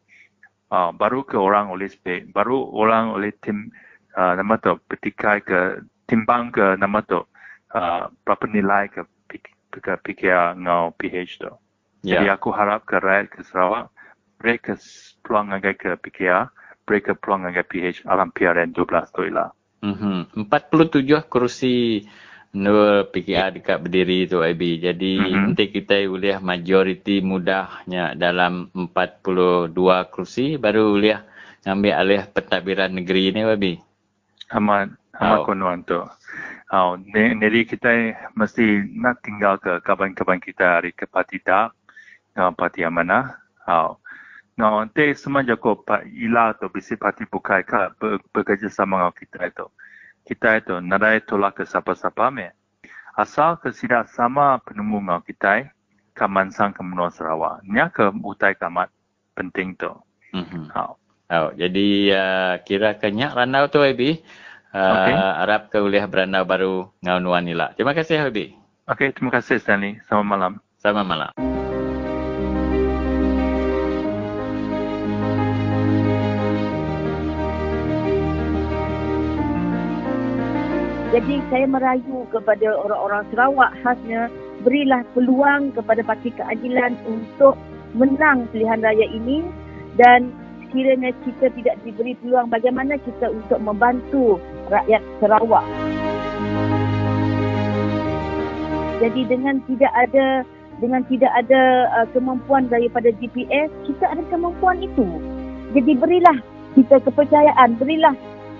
Uh, baru ke orang oleh spek, baru orang oleh tim uh, nama tu petikai ke timbang ke nama tu uh, berapa nilai ke ke PKR ngau PH tu. Yeah. Jadi aku harap ke rakyat ke Sarawak, mereka peluang ngagai ke PKR, mereka peluang ngagai PH alam PRN 12 tu lah. Mm-hmm. 47 kerusi Nur PKR dekat berdiri tu IB. Jadi mm-hmm. nanti kita boleh majoriti mudahnya dalam 42 kerusi baru boleh ambil alih pentadbiran negeri ni IB. Amat amat oh. konon tu. Oh, jadi kita mesti nak tinggal ke kawan-kawan kita hari ke parti tak, parti yang mana. Oh. No, nanti semua jago pak ila tu bisi parti bukai ka bekerja sama dengan kita itu. Kita itu nadai tolak ke siapa-siapa me. Asal ke tidak sama penemu dengan kita kamansang ke menua Sarawak. Nya ke utai kamat penting tu. Mm-hmm. Oh. Oh, jadi uh, kira kenyak ranau tu Abi. Uh, okay. Ke boleh beranau baru ni lah. Terima kasih Abi. Okey, terima kasih Stanley. Selamat malam. Selamat malam. Jadi saya merayu kepada orang-orang Sarawak khasnya berilah peluang kepada Parti Keadilan untuk menang pilihan raya ini dan sekiranya kita tidak diberi peluang bagaimana kita untuk membantu rakyat Sarawak. Jadi dengan tidak ada dengan tidak ada uh, kemampuan daripada GPS, kita ada kemampuan itu. Jadi berilah kita kepercayaan, berilah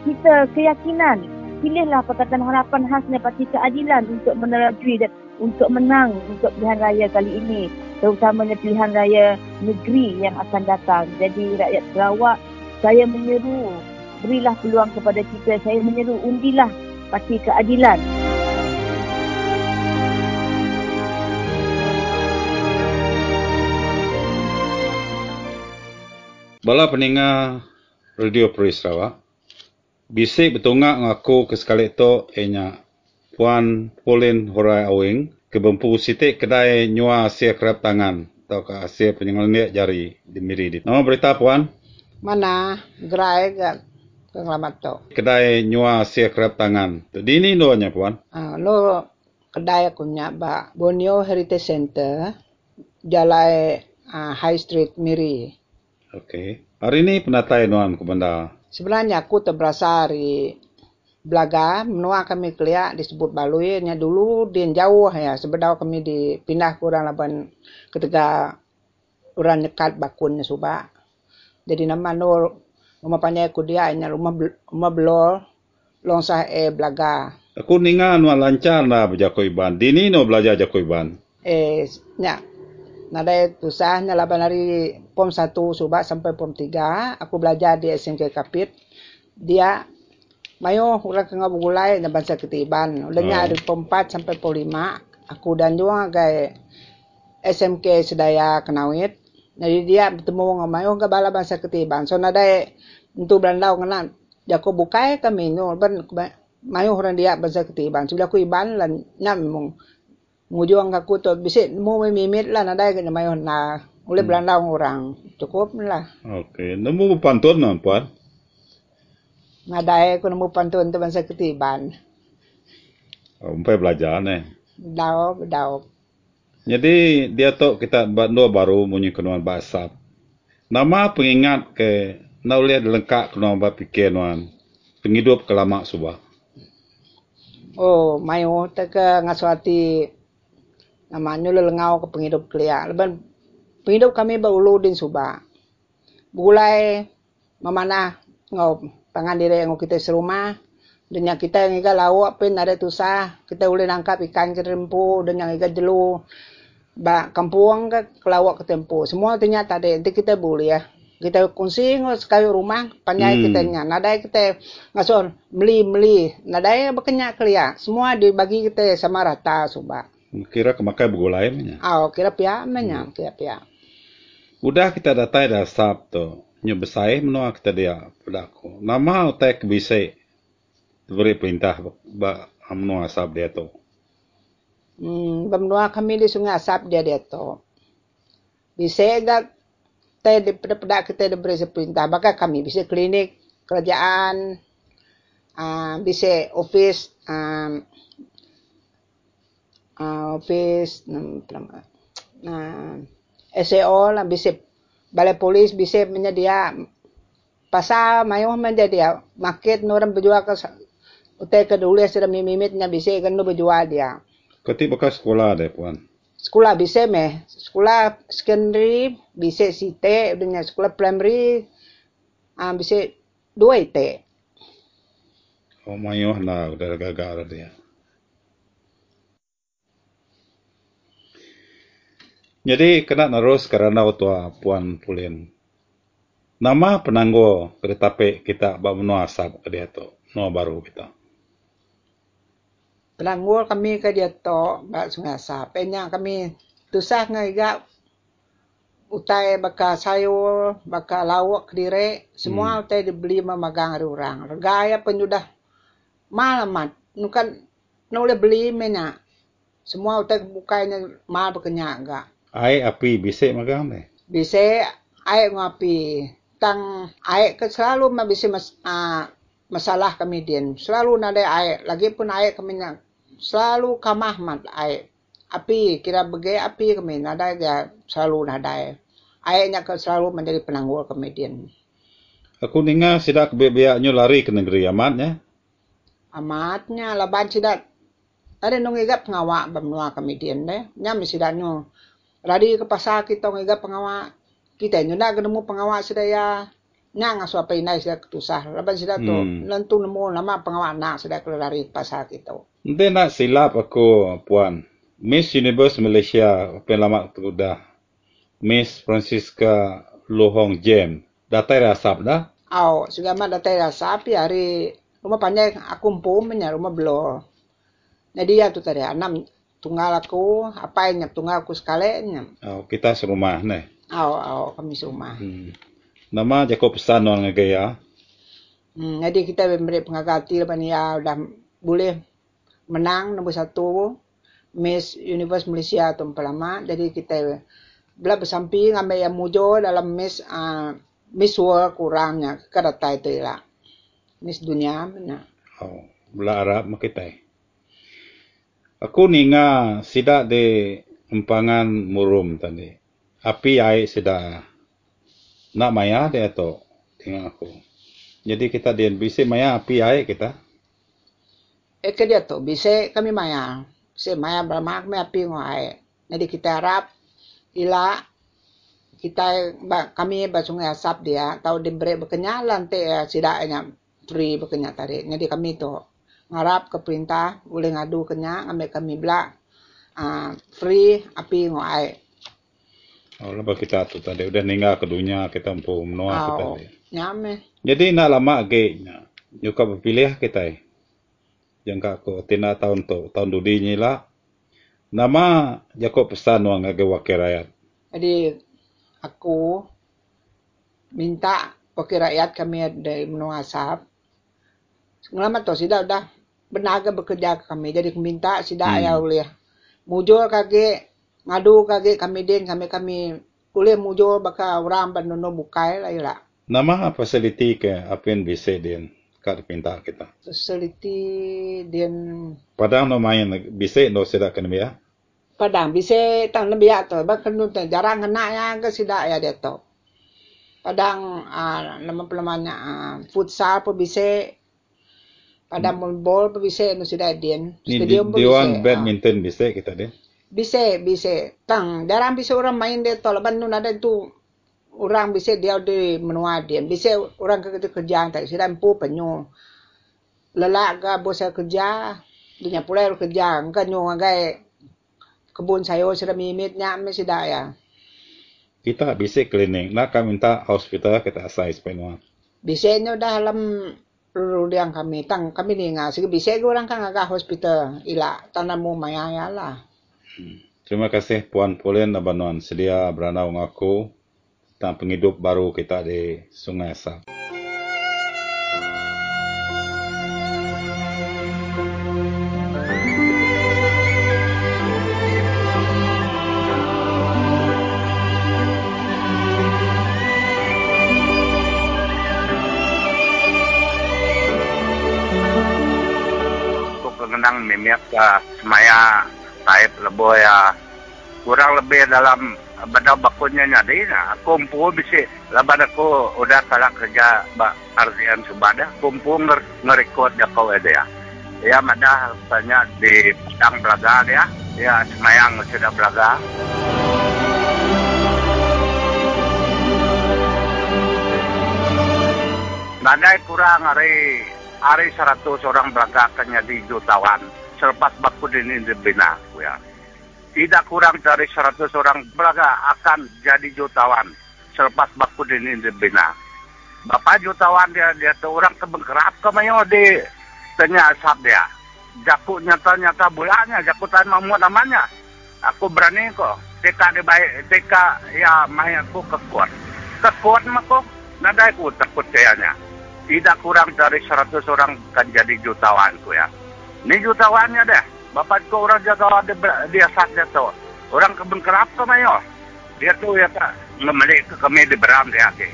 kita keyakinan. Pilihlah Pakatan Harapan khasnya Parti Keadilan untuk menerajui dan untuk menang untuk pilihan raya kali ini terutamanya pilihan raya negeri yang akan datang. Jadi rakyat Sarawak, saya menyeru berilah peluang kepada kita. Saya menyeru undilah Parti Keadilan. Bala peninga Radio Pro Sarawak, bisik betungak ngaku ke sekali itu enya Puan Pauline Horai Awing, kebempu sitik kedai nyua asia kerap tangan atau ke asia penyengel jari di miri di. Nama berita puan? Mana gerai ke selamat tu. Kedai nyua asia kerap tangan. Di ini lo nya puan? Ah, lo kedai aku nya ba Borneo Heritage Center Jalai uh, High Street Miri. Okey. Hari ini penatai nuan ke benda? Sebenarnya aku terberasa hari Belaga, menua kami kelia disebut balui nya dulu din jauh ya sebedau kami dipindah kurang laban ketika orang nyekat bakunnya suba. Jadi nama nur rumah panjang aku dia nya rumah rumah belol longsah e belaga. Aku ningan wa lancar na berjako iban. Dini no belajar jako iban. Eh nya Nada tusah nya laban hari pom 1 suba sampai pom 3 aku belajar di SMK Kapit. Dia Mayo ulah kena bugulai na bangsa ketiban. Ulanya oh. pom 4 sampai pom 5. Aku dan juga kay SMK Sedaya Kenawit. Jadi dia bertemu dengan mayo ke bala bangsa ketiban. So nada untuk berandau kena jako bukai kami no ban mayo orang dia bangsa ketiban. Sudah aku iban lan nyam mong ngujuang aku to bisit mo may mimit lah nada kanya mayo na ule hmm. berandau orang. Cukup lah. Okay. Nemu pantun na puan? Nadai aku nemu pantun tu bangsa ketiban. Oh, umpai belajar ni. Dau, dau. Jadi dia tu kita dua baru punya kenuan bahasa. Nama pengingat ke nak lihat lengkap kenuan fikir nuan. Penghidup kelama subah. Oh, mayu tak ke ngasuati nama nyula lengau ke penghidup kelia. Leban penghidup kami berulu din subah. Bulai memanah ngau tangan diri yang kita serumah. Dengan kita yang iga lawak pun ada tusah. Kita boleh nangkap ikan ke rempu dengan iga jelu. Ba kampung ke kelawak ke tempo semua ternyata ada. Nanti kita boleh ya. Kita kongsi sekali rumah panjang hmm. kita nya nadai kita ngason beli beli nadai berkenyak kelia semua dibagi kita sama rata suba kira kemakai begulai menya oh kira pia menya hmm. kira pia udah kita datai dah sab tu nya besai menua kita dia pedaku. Nama utai kebisai beri perintah ba menua asap dia tu. Hmm, menua kami di sungai asap dia dia tu. Bisa gak teh di pedak kita diberi perintah. Baka kami bisa klinik, kerajaan, uh, bisa office, um, uh, office, uh, SAO lah bisa balai polis bisa menyedia pasar mayu menyedia market orang berjual ke utai ke dulu sudah mimimitnya bisa kan berjual dia. Kati bekas sekolah deh puan. Sekolah bisa meh. Sekolah secondary bisa site dengan sekolah primary ah bisa dua ite. Oh mayu na udah gagal dia. Jadi kena narus kerana tua puan pulin. Nama penanggo kereta api kita bawa menua asap ke dia tu, menua baru kita. Penanggo kami ke dia tu, bak sungai asap. Penya kami tusah ngai gak utai baka sayur, baka lawak kediri, semua hmm. utai dibeli memagang ada orang. Regaya pun sudah malamat, nukan noleh beli mena. Semua utai bukanya mal berkenyak gak. Ai api bisa magang ni. Bisa ai ngapi. Tang ai ke selalu ma bisa mas, uh, masalah kami din. Selalu nade ai. Lagi pun kami nak selalu kamah mat ai. Api kira bege api kami nada dia selalu nada. Ai nya ke selalu menjadi penangguh kami din. Aku ninga sidak kebiayaannya lari ke negeri amatnya. Amatnya laban sidak. Ada nung igap ngawak bamnua kami din deh. Nyam sidaknya Radi ke pasar kita ngega pengawak. Kita nyo nak nemu pengawak sedaya. Nyang asu apa inai sudah ketusah. Lepas sudah tu hmm. lentu nemu nama pengawak nak sudah keluar dari pasar kita. Nanti nak silap aku puan. Miss Universe Malaysia apa lama tu dah. Miss Francisca Lohong Jem. Datai rasap dah? Aw, sudah mah datai rasap ya hari rumah panjang aku pun punya rumah belum. Jadi ya tu tadi enam tunggal aku apa yang tunggal aku sekali. Oh, kita serumah nih. Oh, oh kami serumah. Hmm. Nama Jacob pesan orang gaya. Hmm, jadi kita beri pengagati lepas ni ya udah boleh menang nombor satu Miss Universe Malaysia tu lama. Jadi kita belah bersamping ambil yang mujo dalam Miss uh, Miss World kurangnya kereta itu lah. Miss Dunia mana. Oh, belah Arab kita. Aku ninga sida de empangan murum tadi. Api ai sida nak maya de to tinggal aku. Jadi kita dia bisa maya api ai kita. Eh ke dia to bisa kami maya. Bisa maya bermak me api ngai. Jadi kita harap ila kita kami basungai asap dia tahu diberi berkenyalan te sidaknya free berkenyat tadi. Jadi kami tu ngarap ke perintah boleh ngadu kenya ambil kami belak uh, free api ngoai. Oh, lepas kita tu tadi udah ninggal ke dunia kita mampu menua oh, kita. Nyame. Jadi nak lama ge nya. Nyuka berpilih kita. Yang aku tina tahun tu tahun dudi ni lah. Nama Jakob pesan wang ngage wakil rakyat. Jadi aku minta wakil rakyat kami dari menua asap. Ngelamat tu sudah dah benaga bekerja kami. Jadi minta sidak hmm. ya boleh. Mujur kage ngadu kage kami din kami kami boleh mujur baka orang banono bukai lah ila. Nama fasiliti ke apa yang bisa din kat pinta kita. Fasiliti din. Padang no main bisa no sidak kan biya. Padang bisa tang biya to bahkan nu jarang kena ya ke sidak ya dia to. Padang uh, nama pelamanya uh, futsal pun bisa hmm. bol pun bisa nu sudah din. Stadium pun bisa. Di badminton bisa kita deh. Bisa, bisa. Tang, jarang bisa orang main deh. Tolak bandung ada tu orang bisa dia di menua dia. Bisa orang kerja kerja tak sudah empu penyu. Lelak ke bos kerja, dia pula kerja. Engkau nyu ngagai kebun sayur sudah mimitnya mesti dah ya. Kita bisa klinik. Nak minta hospital kita asai sepenuh. Bisa nyu dalam rudiang kami tang kami ni nga sige bise ko orang kang aga hospital ila tanam mo mayaya lah. Hmm. Terima kasih Puan Pauline Nabanon sedia beranau ngaku tentang penghidup baru kita di Sungai Asap. Memang ke semaya taib lebo ya kurang lebih dalam benda bakunya nyadi na kumpu bisi. Laban aku udah kalah kerja ba RTM Subada kumpu nger ngerekod ya kau ada ya ya di Padang Belaga ya ya semayang sudah Belaga Nadai kurang hari hari 100 orang Belaga akan jadi jutawan. Selepas baku ini dibina ya tidak kurang dari 100 orang belaga akan jadi jutawan selepas baku ini dibina. Bapak jutawan dia dia tu orang kebengkerap ke mayo di asap dia. Jaku nyata-nyata bulannya, jaku tan mamu namanya. Aku berani kok. Teka di baik, teka ya mahi aku kekuat. Kekuat mako, nadai ku takut kayaknya. Tidak kurang dari 100 orang kan jadi jutawan ku ya. Ini jutawannya deh. Bapak ko orang jaga dia sak dia tu. Orang kebun kerap tu mayo. Dia tu ya tak ngemelik ke kami di beram dia ke.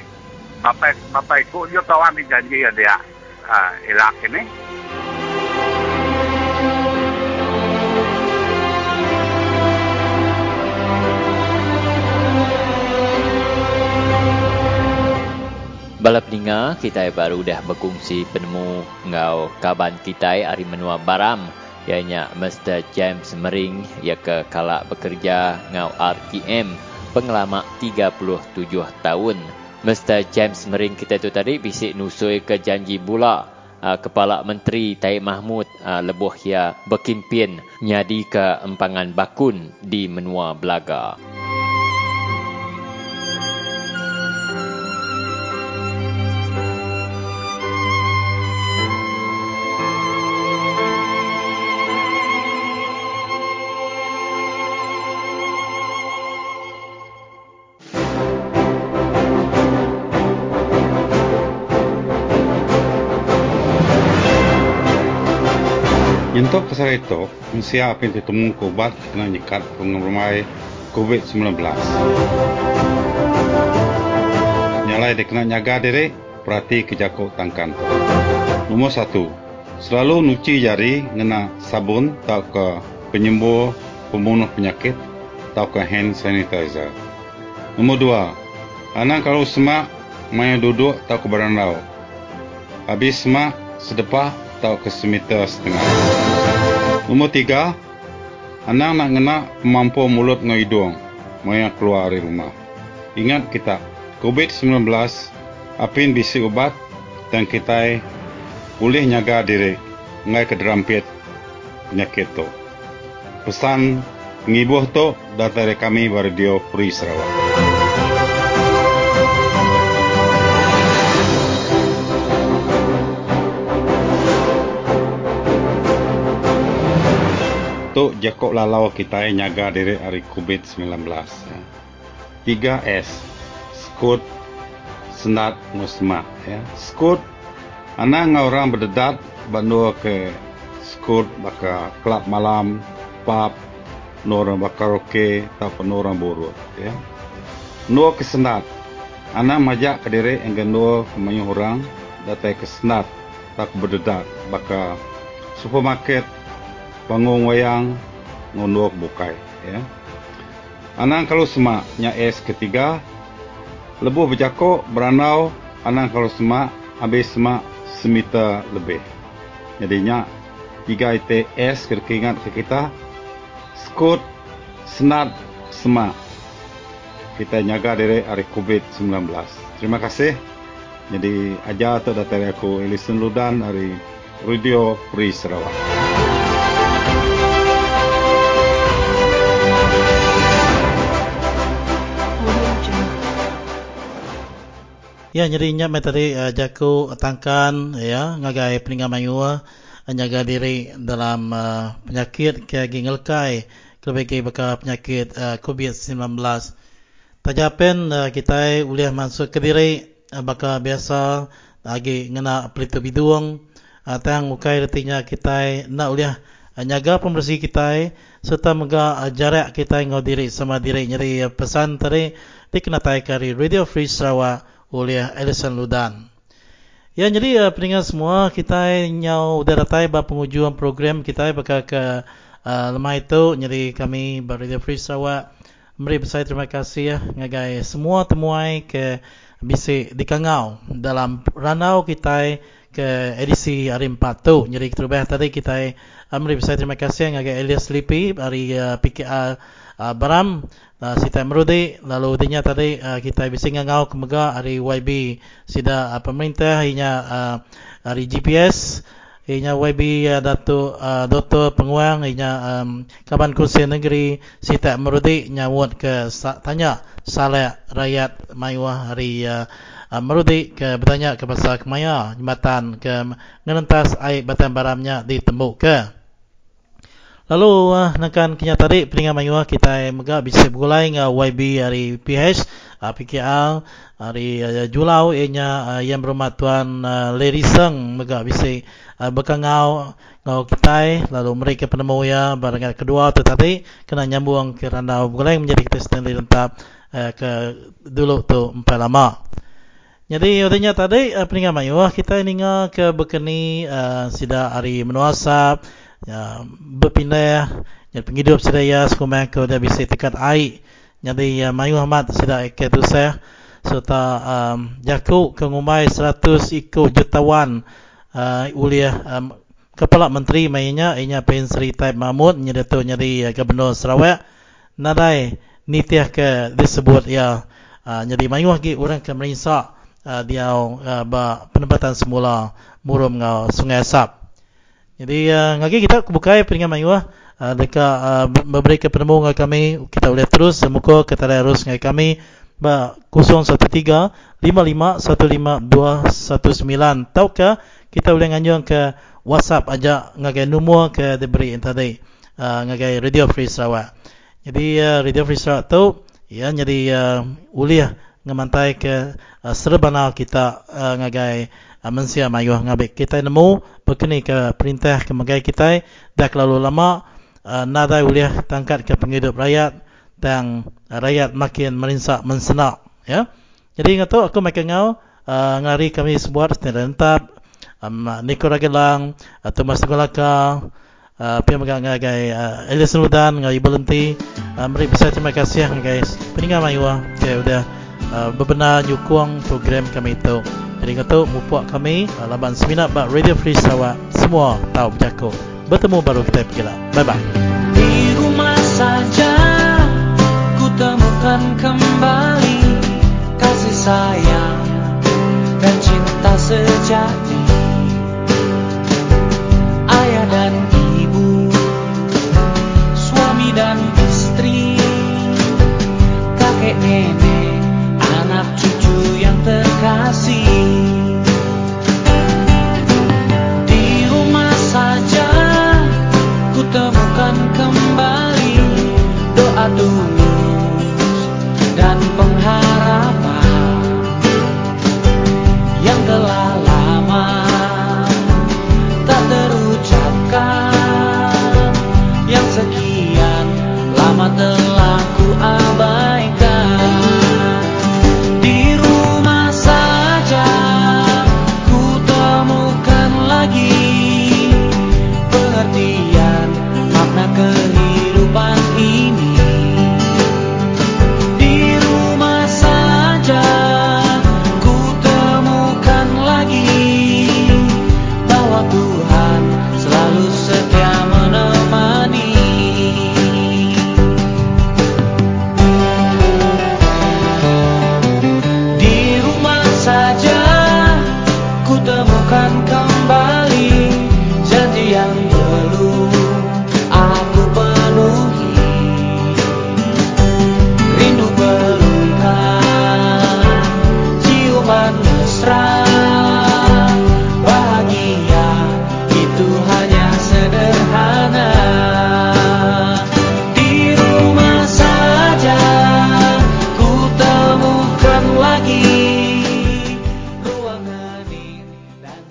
Bapak bapak ko dia kawan di janji ya dia uh, ilak ini. Balap ninga kita baru dah berkongsi penemu ngau kaban kita hari menua baram ianya Mr. James Mering ia ke kalak bekerja ngau RTM pengelama 37 tahun. Mr. James Mering kita tu tadi bisik nusui ke janji bula uh, Kepala Menteri Taib Mahmud uh, lebuh ia berkimpin nyadi ke empangan bakun di menua Belaga. Untuk kesal itu, mesti apa yang ditemu kubat kena nyikat pengemai COVID-19. Nyalai dia kena nyaga diri, perhati kejakuk tangkan. Nomor satu, selalu nuci jari ngena sabun atau ke penyembuh pembunuh penyakit atau ke hand sanitizer. Nomor dua, anak kalau semak main duduk atau ke berandau. Habis semak sedepah atau ke semeter setengah. Nombor tiga, anak nak kena mampu mulut dengan hidung maya keluar dari rumah. Ingat kita, COVID-19 apin bisi ubat dan kita boleh nyaga diri ngai ke derampit penyakit tu. Pesan ngibuh tu dari kami Radio Free Sarawak. Untuk jakok lalau kita nyaga diri hari COVID-19. 3S. Skut senat musma. Ya. Skut anak orang berdedat bandu ke skut baka klub malam, pub, nora baka roke, atau nora burut. Ya. Nuo kesenat. Anak majak ke diri enggan nuo kemanyu orang datai kesenat tak berdedat baka supermarket bangun wayang ngonok bukai ya. Anang kalau semak nya es ketiga. Lebuh berjakok beranau. Anang kalau semak habis semak semita lebih. Jadinya tiga IT es kena ingat ke kita. Skut senat semak. Kita nyaga dari hari COVID-19 terima kasih. Jadi aja atau datang aku Elison Ludan dari Radio Free Sarawak. Ya ingat tadi uh, jaku tangkan ya ngagai peninggal mayu uh, nyaga diri dalam uh, penyakit ke gingelkai kelebih baka penyakit uh, COVID-19. Tajapen uh, kita boleh masuk ke diri uh, baka biasa lagi ngena pelita bidung uh, tang ukai retinya kita nak boleh uh, nyaga pembersih kita serta mega jarak kita ngau diri sama diri uh, pesan tadi dikenatai kari Radio Free Sarawak oleh Alison Ludan. Ya, jadi uh, pendengar semua, kita nyau udah datang bah pengujuan program kita bakal ke uh, lemah itu. Jadi kami Radio Free Sarawak Mari saya terima kasih ya ngagai semua temuai ke bisik di Kangau dalam ranau kita ke edisi hari 4 tu. Jadi lebih tadi kita mari saya terima kasih ngagai Elias Lipi dari uh, PKR uh, Baram uh, sita merudi lalu dinya tadi uh, kita bising ngau kemega hari YB sida uh, pemerintah hanya uh, hari GPS Inya YB uh, Datuk uh, Dr. Penguang Inya um, Kaban Kursi Negeri Sita Merudi Nyawut ke sa, Tanya Saleh Rakyat Mayuah Hari uh, uh, Merudi ke Bertanya ke Pasar Kemaya Jembatan ke Ngerentas Air Batan Baramnya Ditembuk ke Lalu uh, Nekan kenya tadi Peningan Mayuah Kita Megak bisa bergulai Dengan YB Hari PH uh, PKL Hari uh, Julau. Inya uh, Yang berhormat Tuan uh, Lady Seng Megak bisa uh, bekangau ngau kita. Lalu mereka penemu ya barangan kedua tu tadi kena nyambung ke randau bulan menjadi kita sendiri lentap uh, ke dulu tu empat lama. Jadi artinya tadi uh, peningan mayu kita ini ke bekeni uh, sida hari menuasap ya, berpindah ya, penghidup sedaya sekumang ke dia bisa tekat air. Jadi uh, mayu Ahmad sida ke tu saya serta um, jaku ke ngumai 100 ikut jutawan uh, uliah um, Kepala Menteri mainnya. Inya Pen Sri Taib Mahmud nyedato nyari uh, Gubernur Sarawak. Nadai nitiah ke disebut ya. Uh, nyari mayuh lagi orang ke merinsak uh, dia uh, penempatan semula murum ngau Sungai Asap jadi uh, ngagi kita buka peringatan mayuh uh, dekat uh, memberi penemu dengan kami. Kita boleh terus semuka kita terus dengan kami. Ba 013 55 152 19 tahukah kita boleh nganyung ke WhatsApp aja ngagai nombor ke diberi tadi. Uh, ngagai Radio Free Sarawak. Jadi uh, Radio Free Sarawak tu ya jadi uh, uliah ngamantai ke uh, serbana kita uh, ngagai uh, mensia mayuh ngabik kita nemu berkini ke perintah ke kita. Dah lalu lama uh, nada uliah tangkat ke penghidup rakyat dan uh, rakyat makin merinsak mensenak ya. Jadi ngatu aku makin ngau uh, ngari kami sebuat serentak um, Niko Ragelang atau Mas Golaka uh, pihak megang ngagai uh, Elias Nudan ngagai Belenti uh, mari besar terima kasih guys. Peninggal mayua ke udah uh, bebenar nyukung program kami itu. Jadi kata mupuak kami uh, laban seminar bak Radio Free Sarawak semua tahu berjaku. Bertemu baru kita pergi lah. Bye bye di rumah saja ku temukan kembali kasih sayang dan cinta sejati